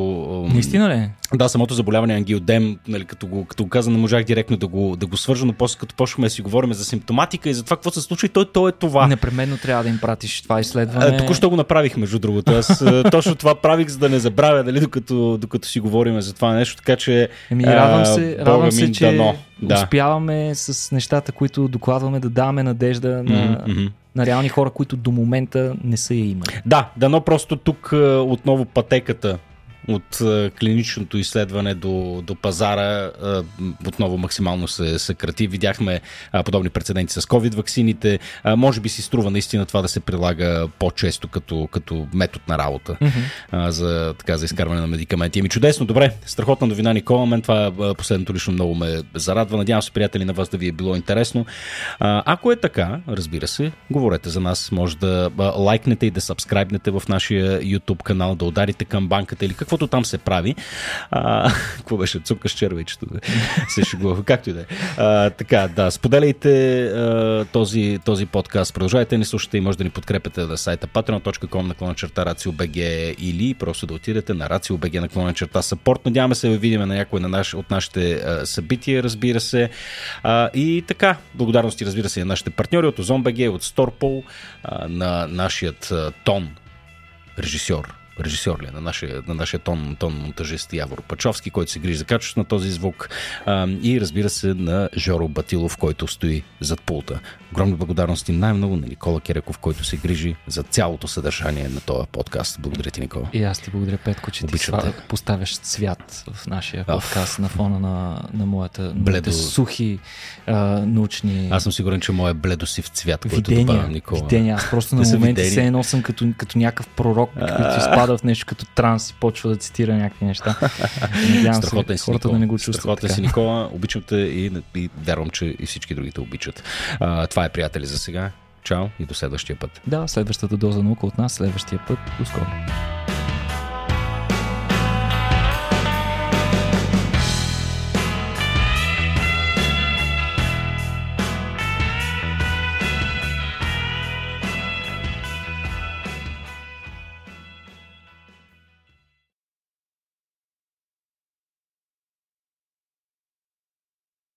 [SPEAKER 2] Наистина ли?
[SPEAKER 1] Да, самото заболяване ангиодем, нали, като, го, като го каза, не можах директно да го, да го свържа, но после като почнахме да си говорим за симптоматика и за това какво се случва, и то, то е това.
[SPEAKER 2] Непременно трябва да им пратиш това изследване.
[SPEAKER 1] Току-що го направих, между другото. Аз точно това правих, за да не забравя, нали, докато, докато си говорим за това нещо, така че...
[SPEAKER 2] Еми, радвам се, радвам се, че дано. Да. успяваме с нещата, които докладваме, да даваме надежда на, mm-hmm на реални хора, които до момента не са я имали.
[SPEAKER 1] Да, дано просто тук е, отново пътеката от а, клиничното изследване до, до пазара а, отново максимално се съкрати. Видяхме а, подобни прецеденти с COVID ваксините. Може би си струва наистина това да се прилага по-често като, като метод на работа mm-hmm. за, така, за изкарване на медикаменти. Еми чудесно, добре. Страхотна новина, Никола. Мен това последното лично много ме зарадва. Надявам се, приятели, на вас да ви е било интересно. Ако е така, разбира се, говорете за нас. Може да лайкнете и да сабскрайбнете в нашия YouTube канал, да ударите към банката или каквото там се прави. А, какво беше? Цука с червичето. се шегува. Както и да е. Така, да. Споделяйте а, този, този подкаст. Продължайте ни слушате и може да ни подкрепите на сайта patreon.com наклона черта RACIO.BG или просто да отидете на RACIO.BG наклона черта support. Надяваме се да видим на някой на наш, от нашите а, събития, разбира се. А, и така, благодарности, разбира се, на нашите партньори от OzonBG, от Storpol, а, на нашият а, тон режисьор режисьор ли, е, на нашия, на нашия тон, тон монтажист Явор Пачовски, който се грижи за качеството на този звук а, и разбира се на Жоро Батилов, който стои зад пулта. Огромни благодарности най-много на Никола Кереков, който се грижи за цялото съдържание на този подкаст. Благодаря ти, Никола.
[SPEAKER 2] И аз ти благодаря, Петко, че Обичам ти те. поставяш цвят в нашия подкаст Оф. на фона на, на моята, Бледо... сухи а, научни...
[SPEAKER 1] Аз съм сигурен, че моят бледосив цвят, който видения, добавям, Никола.
[SPEAKER 2] Видения. Аз просто на моменти се едно съм като, като някакъв пророк, който изпада в нещо като транс и почва да цитира някакви неща.
[SPEAKER 1] Надявам се хората да не го чувстват. Страхотен си, Никола. Обичам те и, и вярвам, че и всички другите обичат. А, това е, приятели, за сега. Чао и до следващия път.
[SPEAKER 2] Да, следващата доза наука от нас, следващия път. До скоро.